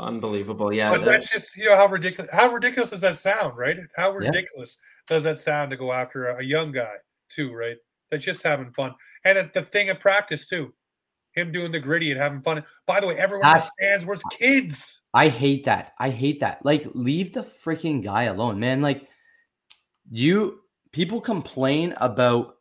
Unbelievable. Yeah. But that's- that's just you know how ridiculous. How ridiculous does that sound, right? How Yeah. ridiculous does that sound to go after a, a young guy too, right? That's just having fun, and at the thing at practice too, him doing the gritty and having fun. By the way, everyone in the stands was kids. I hate that. I hate that. Like, leave the freaking guy alone, man. Like, you people complain about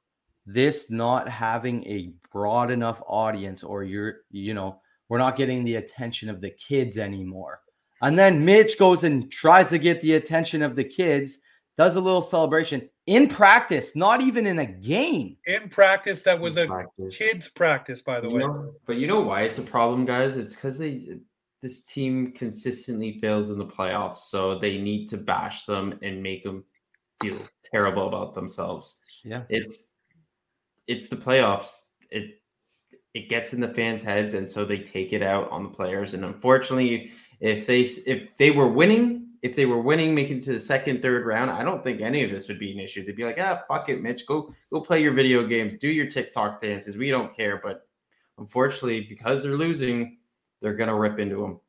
this not having a broad enough audience, or you're, you know, we're not getting the attention of the kids anymore. And then Mitch goes and tries to get the attention of the kids, does a little celebration in practice, not even in a game. In practice, that was a practice. kids' practice, by the You way. know- but you know why it's a problem, guys? It's because they this team consistently fails in the playoffs, so they need to bash them and make them feel terrible about themselves. Yeah. It's it's the playoffs. It it gets in the fans' heads, and so they take it out on the players. And unfortunately, if they if they were winning, if they were winning, making it to the second, third round, I don't think any of this would be an issue. They'd be like, ah, fuck it, Mitch, go go play your video games, do your TikTok dances. We don't care. But unfortunately, because they're losing, they're gonna rip into them.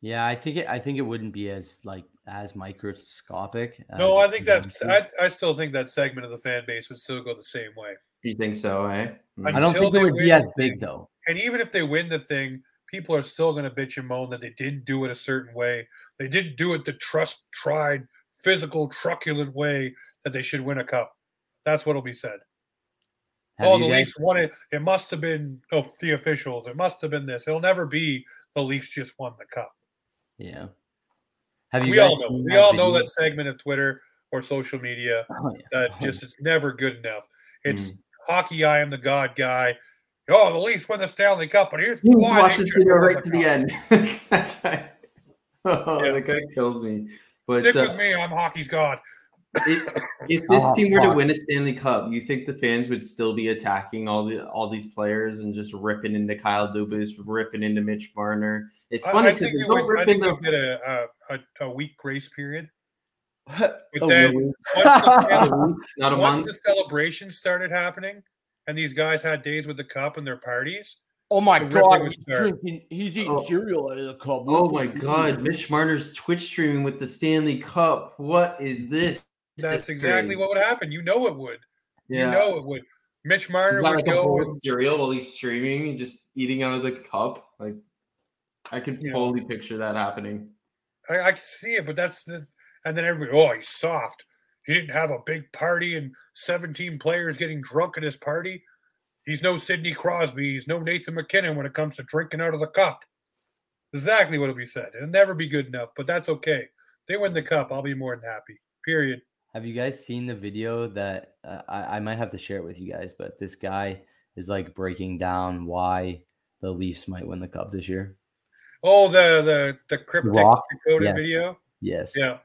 Yeah, I think it. I think it wouldn't be as like as microscopic. No, I think it that. I, I still think that segment of the fan base would still go the same way. Do you think so? Eh? I I don't think it they would be as big though. And even if they win the thing, people are still going to bitch and moan that they didn't do it a certain way. They didn't do it the trust, tried, physical, truculent way that they should win a cup. That's what'll be said. Have oh, the guys- Leafs won it. It must have been oh, the officials. It must have been this. It'll never be the Leafs just won the cup. Yeah. Have you We all know. We all know that segment of Twitter or social media Oh, yeah. that Oh, just is never good enough. It's Mm. Hockey. I am the god guy. Oh, the Leafs win the Stanley Cup, but here's You why watch they the should video win right to the end. that guy, oh, Yeah. that guy kills me. But Stick uh, with me. I'm hockey's god. if, if this Oh, team were to win a Stanley Cup, you think the fans would still be attacking all the all these players and just ripping into Kyle Dubas, ripping into Mitch Marner? It's funny I, because think they they don't would. I rip think into. they'll get a, a, a, a week grace period. But Oh, then really? once the, cele- once the celebrations started happening, and these guys had days with the cup and their parties, Oh my The god, he's drinking. He's eating Oh. cereal out of the cup. Oh What's my God, doing? Mitch Marner's Twitch streaming with the Stanley Cup. What is this? that's This exactly crazy. what would happen. You know it would. Yeah. You know it would. Mitch He's Marner would like a go. bowl And, of cereal while he's streaming and just eating out of the cup. Like I could Yeah. fully picture that happening. I, I can see it, but that's the. And then everybody, oh, he's soft. He didn't have a big party and 17 players getting drunk at his party. He's no Sidney Crosby. He's no Nathan MacKinnon when it comes to drinking out of the cup. Exactly what will be said. It'll never be good enough, but that's okay. They win the cup. I'll be more than happy. Period. Have you guys seen the video that uh, I, I might have to share it with you guys? But this guy is like breaking down why the Leafs might win the cup this year. Oh, the the the cryptic Rock? decoded Yeah. video. Yes. Yeah.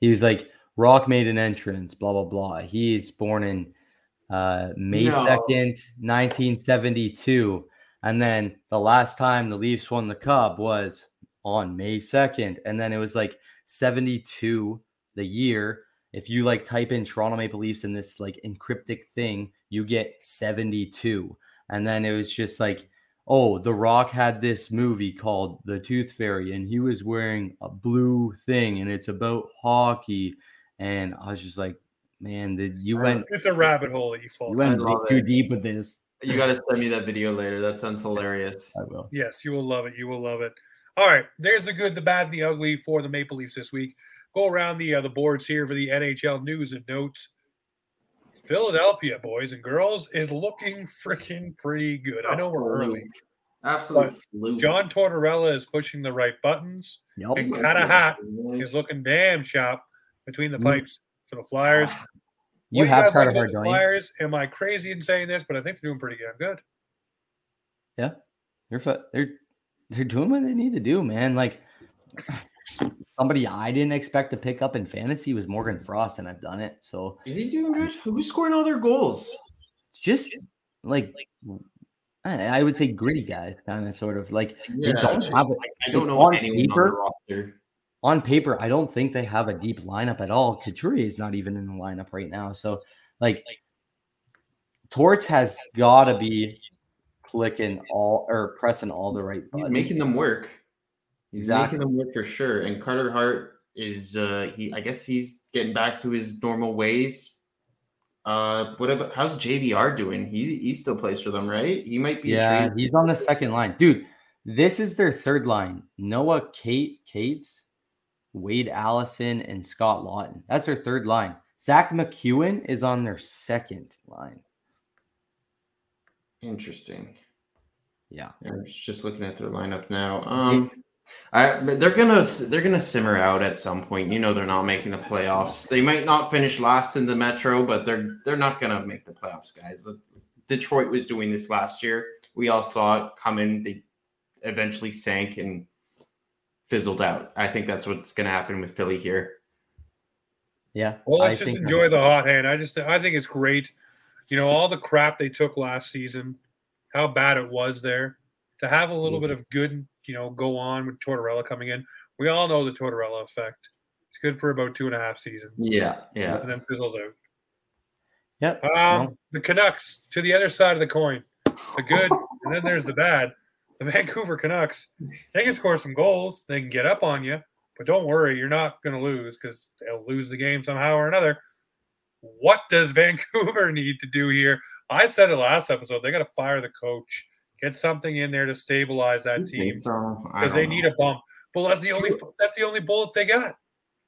He was like, Rock made an entrance, blah, blah, blah. He's born in uh, May No. 2nd, 1972. And then the last time the Leafs won the cup was on May 2nd. And then it was like 72 the year. If you like type in Toronto Maple Leafs in this like encryptic thing, you get 72. And then it was just like, oh, The Rock had this movie called The Tooth Fairy, and he was wearing a blue thing, and it's about hockey. And I was just like, man, did you went It's a rabbit hole that you fall. you went too deep with this. You got to send me that video later. That sounds hilarious. I will. Yes, you will love it. You will love it. All right, there's the good, the bad, and the ugly for the Maple Leafs this week. Go around the uh, the boards here for the NHL news and notes. Philadelphia, boys and girls, is looking freaking pretty good. I know we're early. Absolute But fluke. John Tortorella is pushing the right buttons. Yep. And Kinda hot He's looking damn sharp between the Mm. pipes for the Flyers. You What have guys Carter like the don't? Flyers. Am I crazy in saying this? But I think they're doing pretty damn good. Yeah, They're they're they're doing what they need to do, man. Like somebody I didn't expect to pick up in fantasy was Morgan Frost, and I've done it. So Is he doing good? Who's scoring all their goals? it's just like I I would say gritty guys, kind of sort of like they don't I, have it I don't know on anyone paper- on the roster. on paper. I don't think they have a deep lineup at all. Couturier is not even in the lineup right now. So like Torts has got to be clicking all or pressing all the right He's buttons. making them work. He's Exactly. making them work for sure. And Carter Hart is uh he I guess he's getting back to his normal ways. Uh what about how's JVR doing? He he still plays for them, right? He might be Yeah, he's on the second line. Dude, this is their third line. Noah Kate Cates, Wade Allison, and Scott Laughton. That's their third line. Zack MacEwen is on their second line. Interesting. Yeah. Yeah, I'm just looking at their lineup now. Um, I they're gonna they're gonna simmer out at some point. You know, they're not making the playoffs. They might not finish last in the Metro, but they're they're not gonna make the playoffs, guys. Detroit was doing this last year. We all saw it coming. They eventually sank and fizzled out. I think that's what's gonna happen with Philly here. Yeah. Well, let's just think- enjoy the hot hand. I just I think it's great. You know, all the crap they took last season, how bad it was there. To have a little bit of good, you know, go on with Tortorella coming in. We all know the Tortorella effect. It's good for about two and a half seasons Yeah, yeah. and then fizzles out. Yep. Um, No. the Canucks to the other side of the coin. The good, and then there's the bad. The Vancouver Canucks, they can score some goals. They can get up on you, but don't worry, you're not going to lose because they'll lose the game somehow or another. What does Vancouver need to do here? I said it last episode. They got to fire the coach, get something in there to stabilize that You think team so? Because they don't need a bump. Well, that's the only that's the only bullet they got.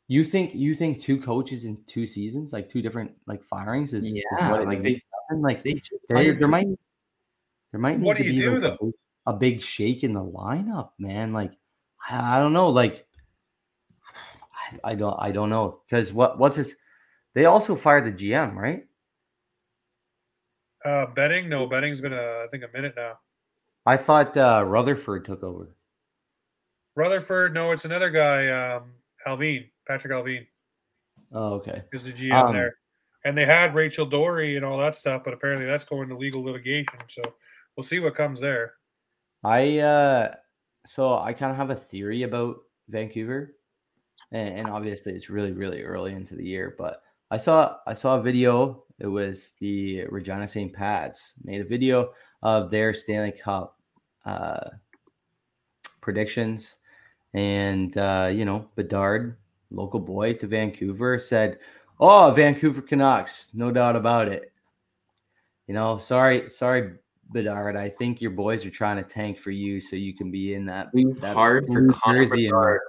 You think you think two coaches in two seasons, like two different like firings, is, is Yeah, what it like they like they there, hired there might there might need What to you be do, like, a though? big- a big shake in the lineup, man. Like I, I don't know, like I, I don't I don't know because what what's his? They also fired the GM, right? Uh, Benning, no, Benning's been a, I think a minute now. I thought uh, Rutherford took over. Rutherford, no, it's another guy, um, Allvin, Patrik Allvin Oh, okay. is the GM Um, there. And they had Rachel Doerrie and all that stuff, but apparently that's going to legal litigation. So we'll see what comes there. I uh so I kind of have a theory about Vancouver. And, and obviously it's really, really early into the year, but I saw I saw a video. It was the Regina St. Pat's made a video of their Stanley Cup uh predictions. And uh, you know, Bedard, local boy to Vancouver, said, Oh, Vancouver Canucks, no doubt about it. You know, sorry, sorry, Bedard. I think your boys are trying to tank for you so you can be in that. That hard for jersey and- Bedard.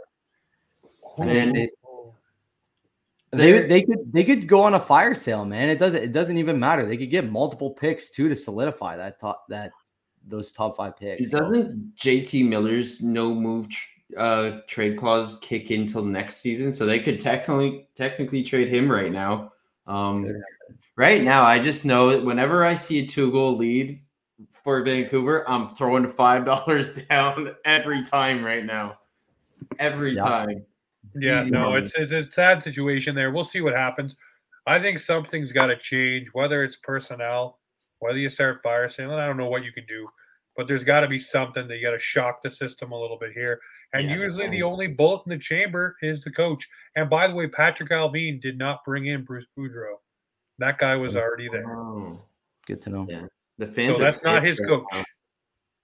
And Man. it- They they could they could go on a fire sale, man. It doesn't it doesn't even matter. They could get multiple picks too to solidify that top that those top five picks. Doesn't JT Miller's no move tr- uh, trade clause kick in till next season? So they could technically technically trade him right now. Um, Could right now, I just know that whenever I see a two goal lead for Vancouver, I'm throwing five dollars down every time right now. Every Yeah. time. Yeah, Easy no, money. it's it's a sad situation there. We'll see what happens. I think something's got to change, whether it's personnel, whether you start fire sailing. I don't know what you can do, but there's got to be something that you got to shock the system a little bit here. And Yeah, usually, the only bullet in the chamber is the coach. And by the way, Patrik Allvin did not bring in Bruce Boudreau. That guy was oh, already there, Oh. Good to know. Yeah. The fans. So that's not his right coach. now.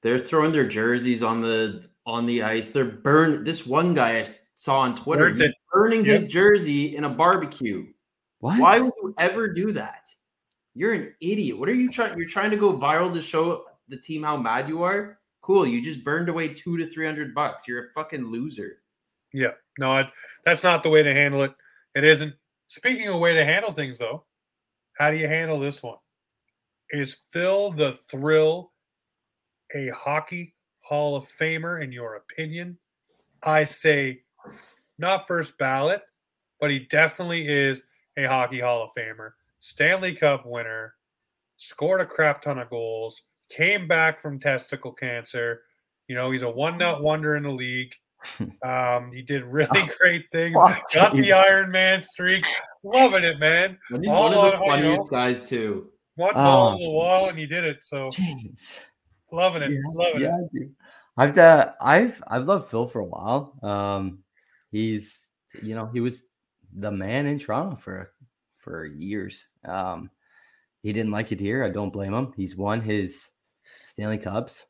They're throwing their jerseys on the on the ice. They're burn. This one guy I saw on Twitter he's burning Yep. his jersey in a barbecue. What? Why would you ever do that? You're an idiot. What are you trying? You're trying to go viral to show the team how mad you are. Cool. You just burned away two to three hundred bucks. You're a fucking loser. Yeah, no, that's not the way to handle it. It isn't. Speaking of way to handle things, though, how do you handle this one? Is Phil the Thrill a hockey Hall of Famer in your opinion? I say not first ballot, but he definitely is a hockey Hall of Famer. Stanley Cup winner, scored a crap ton of goals, came back from testicle cancer. You know, he's a one nut wonder in the league. Um, he did really great things. Got the geez. Iron Man streak. Loving it, man. And he's All one of the funniest know, guys too. One ball Oh. to the wall, and you did it. So James. loving it, Yeah, loving it. yeah, I do. I've uh, I've I've loved Phil for a while. Um, he's you know he was the man in Toronto for for years. Um, he didn't like it here. I don't blame him. He's won his Stanley Cups.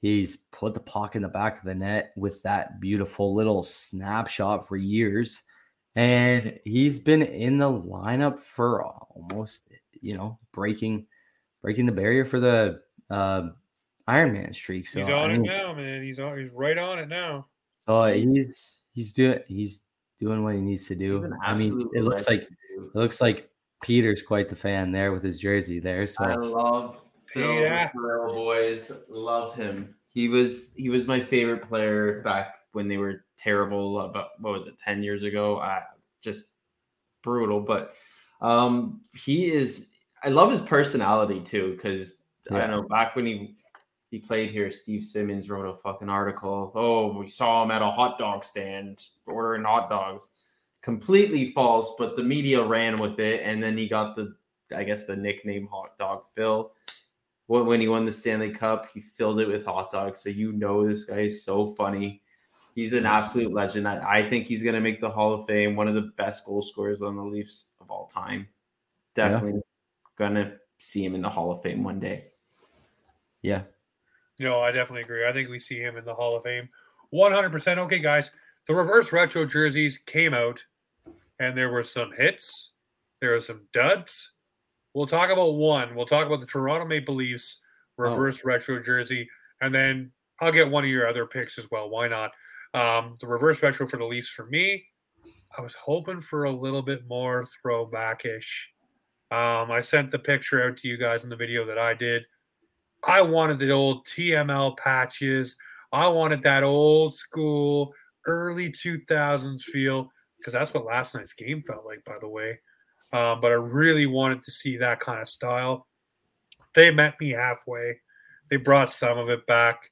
He's put the puck in the back of the net with that beautiful little snapshot for years, and he's been in the lineup for almost you know breaking breaking the barrier for the uh, Iron Man streak. So he's I on it now, man. He's on. He's right on it now. so he's he's doing he's doing what he needs to do. I mean, it looks like legend, dude. it looks like Peter's quite the fan there with his jersey there. So I love Phil Yeah. Thrill boys. Love him. He was he was my favorite player back when they were terrible. About what was it, ten years ago? Uh, just brutal. But um, he is. I love his personality too, because I don't know. Back when he he played here, Steve Simmons wrote a fucking article. Oh, we saw him at a hot dog stand ordering hot dogs. Completely false, but the media ran with it, and then he got the, I guess, the nickname Hot Dog Phil. When when he won the Stanley Cup, he filled it with hot dogs. So you know this guy is so funny. He's an absolute legend. I, I think he's gonna make the Hall of Fame. One of the best goal scorers on the Leafs of all time. Yeah. Definitely gonna see him in the Hall of Fame one day. yeah, No, I definitely agree. I think we see him in the Hall of Fame. 100%. Okay, guys. The reverse retro jerseys came out, and there were some hits. There were some duds. We'll talk about one. We'll talk about the Toronto Maple Leafs reverse retro jersey, and then I'll get one of your other picks as well. Why not? Um, the reverse retro for the Leafs for me, I was hoping for a little bit more throwbackish. Um, I sent the picture out to you guys in the video that I did. I wanted the old TML patches. I wanted that old school early 2000s feel because that's what last night's game felt like, by the way. Um, but I really wanted to see that kind of style. They met me halfway. They brought some of it back.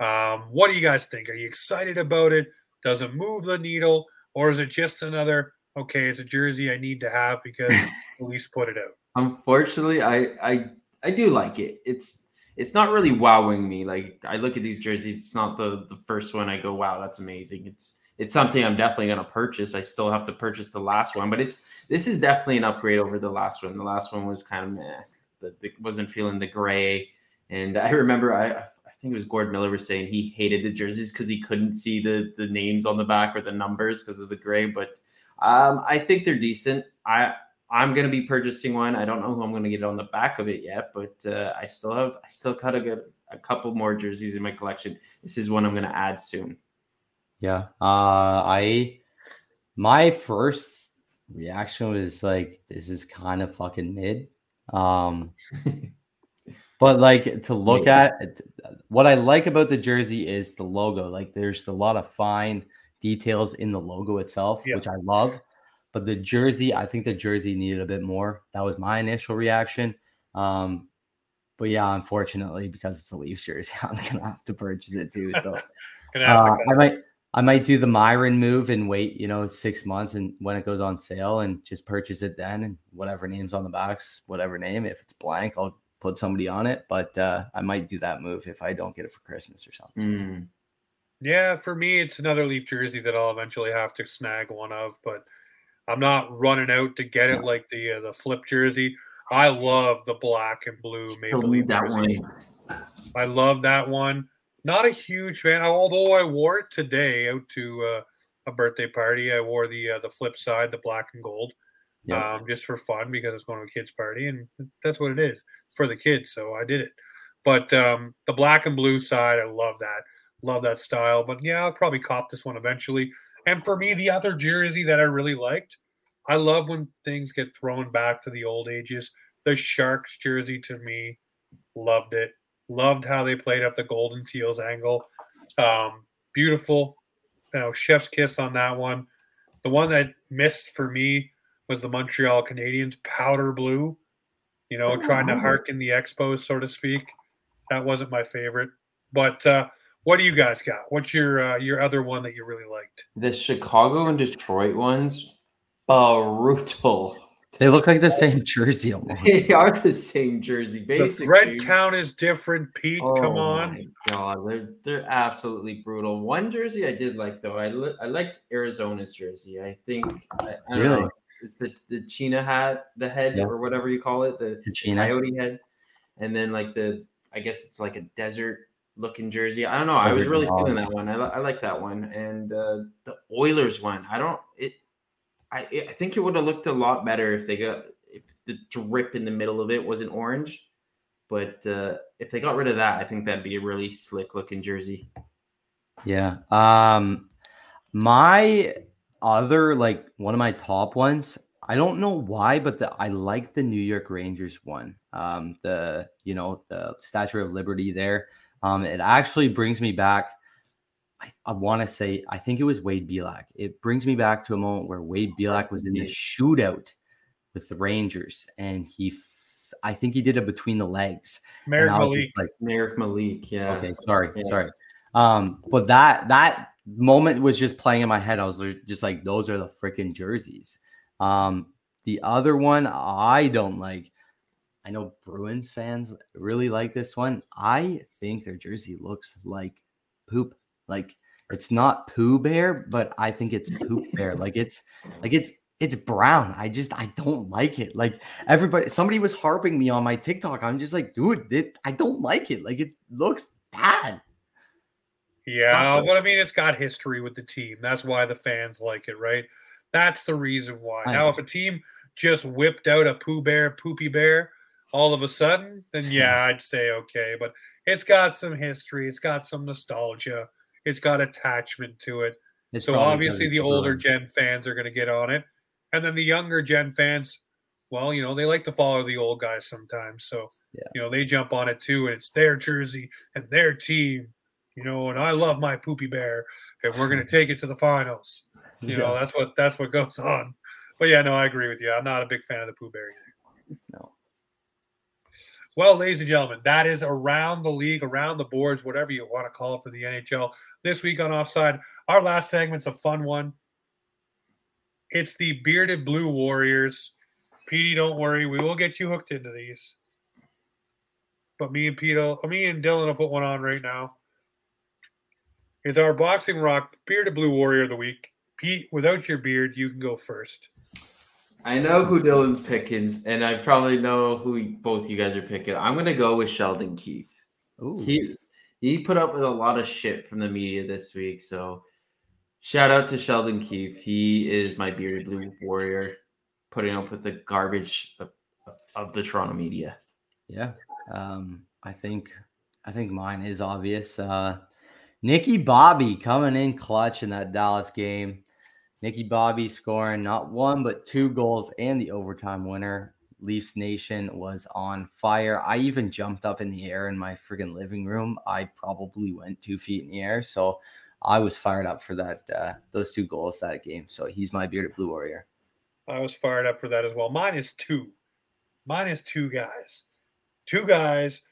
Um, what do you guys think? Are you excited about it? Does it move the needle, or is it just another? Okay, it's a jersey I need to have because the Leafs put it out. Unfortunately, I I I do like it. It's it's not really wowing me. Like I look at these jerseys, it's not the the first one I go, wow, that's amazing. It's it's something I'm definitely gonna purchase. I still have to purchase the last one, but it's this is definitely an upgrade over the last one. The last one was kind of meh. The, the, wasn't feeling the gray, and I remember I I think it was Gord Miller was saying he hated the jerseys because he couldn't see the the names on the back or the numbers because of the gray. But um, I think they're decent. I I'm gonna be purchasing one. I don't know who I'm gonna get on the back of it yet, but uh, I still have I still gotta get a couple more jerseys in my collection. This is one I'm gonna add soon. yeah. Uh, I my first reaction was like, this is kind of fucking mid. Um, but like to look at what I like about the jersey is the logo. Like there's a lot of fine details in the logo itself, Yeah. which I love. But the jersey, I think the jersey needed a bit more. That was my initial reaction. Um, but yeah, unfortunately, because it's a Leafs jersey, I'm gonna have to purchase it too. So Gonna have to uh, I might I might do the Myron move and wait, you know, six months and when it goes on sale and just purchase it then and whatever name's on the box, whatever name. If it's blank, I'll put somebody on it. But uh, I might do that move if I don't get it for Christmas or something. Mm. Yeah, for me, it's another Leaf jersey that I'll eventually have to snag one of, but I'm not running out to get it like the uh, the flip jersey. I love the black and blue Maple Leaf that jersey. one. I love that one. Not a huge fan, although I wore it today out to uh, a birthday party. I wore the uh, the flip side, the black and gold, Yeah. um, just for fun because it's going to a kids' party, and that's what it is for the kids. So I did it. But um, the black and blue side, I love that. Love that style. But yeah, I'll probably cop this one eventually. And for me, the other jersey that I really liked, I love when things get thrown back to the old ages. The Sharks jersey to me, loved it. Loved how they played up the Golden Seals angle. Um, beautiful. You know, chef's kiss on that one. The one that missed for me was the Montreal Canadiens powder blue. You know, trying to harken the Expos, so to speak. That wasn't my favorite. But uh, what do you guys got? What's your uh, your other one that you really liked? The Chicago and Detroit ones, brutal. They look like the same jersey almost. They are the same jersey, The basically. thread count is different, Pete. Oh Come on. my god, they're they're absolutely brutal. One jersey I did like though, I li- I liked Arizona's jersey. I think I, I don't Really? know, it's the the China hat, the head Yeah. or whatever you call it, the Kachina. coyote head, and then like the I guess it's like a desert looking jersey. I don't know. I was really feeling that one. I, I like that one, and uh, the Oilers one. I don't it. I I think it would have looked a lot better if they got if the drip in the middle of it wasn't orange. But uh, if they got rid of that, I think that'd be a really slick looking jersey. Yeah. Um my other like one of my top ones, I don't know why, but the, I like the New York Rangers one. Um the you know, the Statue of Liberty there. Um it actually brings me back I, I want to say I think it was Wade Belak. It brings me back to a moment where Wade Belak was in the shootout with the Rangers and he f- I think he did it between the legs. Merrick And I was Malik. just like Marek Malik, yeah. Okay, sorry, Yeah. sorry. Um, but that that moment was just playing in my head. I was just like, those are the freaking jerseys. Um, the other one I don't like. I know Bruins fans really like this one. I think their jersey looks like poop. Like it's not Pooh Bear, but I think it's Poop Bear. Like it's like it's it's brown. I just I don't like it. Like everybody, somebody was harping me on my TikTok. I'm just like, dude, it, I don't like it. Like it looks bad. Yeah, but I mean, it's got history with the team. That's why the fans like it, right? That's the reason why. I Now, know. if a team just whipped out a Pooh Bear, Poopy Bear, all of a sudden, then yeah, I'd say okay. But it's got some history. It's got some nostalgia. It's got attachment to it. It's so obviously, the older gen fans are going to get on it, and then the younger gen fans, well, you know, they like to follow the old guys sometimes. So Yeah. you know, they jump on it too, and it's their jersey and their team. You know, and I love my poopy bear, and we're going to take it to the finals. You know, that's what that's what goes on. But yeah, no, I agree with you. I'm not a big fan of the Pooh Bear either. No. Well, ladies and gentlemen, that is around the league, around the boards, whatever you want to call it for the NHL. This week on Offside, our last segment's a fun one. It's the Bearded Blue Warriors. Petey, don't worry, we will get you hooked into these. But me and Pete, will- me and Dylan will put one on right now. It's our boxing rock Bearded Blue Warrior of the week. Pete, without your beard, you can go first. I know who Dylan's picking, and I probably know who both you guys are picking. I'm gonna go with Sheldon Keefe. Ooh. He he put up with a lot of shit from the media this week, so shout out to Sheldon Keefe. He is my bearded blue warrior, putting up with the garbage of, of the Toronto media. Yeah. Um, I think I think mine is obvious. Uh Nicky Bobby coming in clutch in that Dallas game. Nicky Bobby scoring not one but two goals and the overtime winner. Leafs Nation was on fire. I even jumped up in the air in my friggin' living room. I probably went two feet in the air, so I was fired up for that. Uh, those two goals that game. So he's my bearded blue warrior. I was fired up for that as well. Mine is two. Mine is two guys. Two guys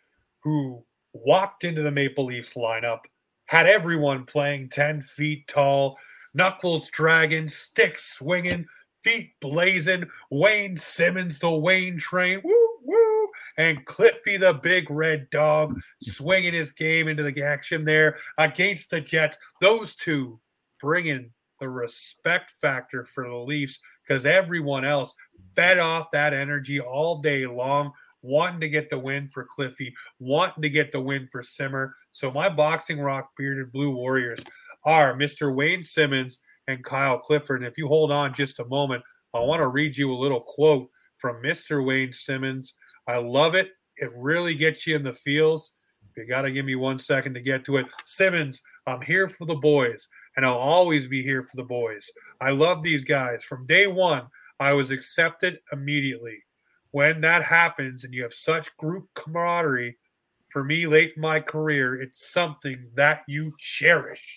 who walked into the Maple Leafs lineup, had everyone playing 10 feet tall, knuckles dragging, sticks swinging, feet blazing, Wayne Simmonds, the Wayne train, woo, woo, and Cliffy, the big red dog, swinging his game into the action there against the Jets. Those two bringing the respect factor for the Leafs because everyone else fed off that energy all day long wanting to get the win for Cliffy, wanting to get the win for Simmer. So my boxing rock bearded blue warriors are Mr. Wayne Simmonds and Kyle Clifford. And if you hold on just a moment, I want to read you a little quote from Mr. Wayne Simmonds. I love it. It really gets you in the feels. You got to give me one second to get to it. Simmonds, I'm here for the boys, and I'll always be here for the boys. I love these guys. From day one, I was accepted immediately when that happens and you have such group camaraderie, for me late in my career, it's something that you cherish.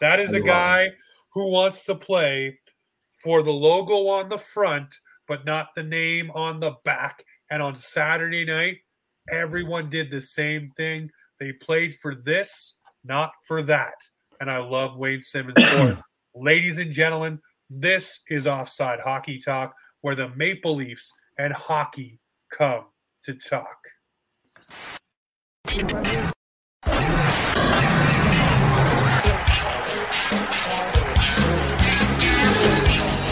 That is a guy who wants to play for the logo on the front, but not the name on the back. And on Saturday night, everyone did the same thing. They played for this, not for that. And I love Wayne Simmonds for it. Ladies and gentlemen, this is Offside Hockey Talk, where the Maple Leafs and hockey come to talk.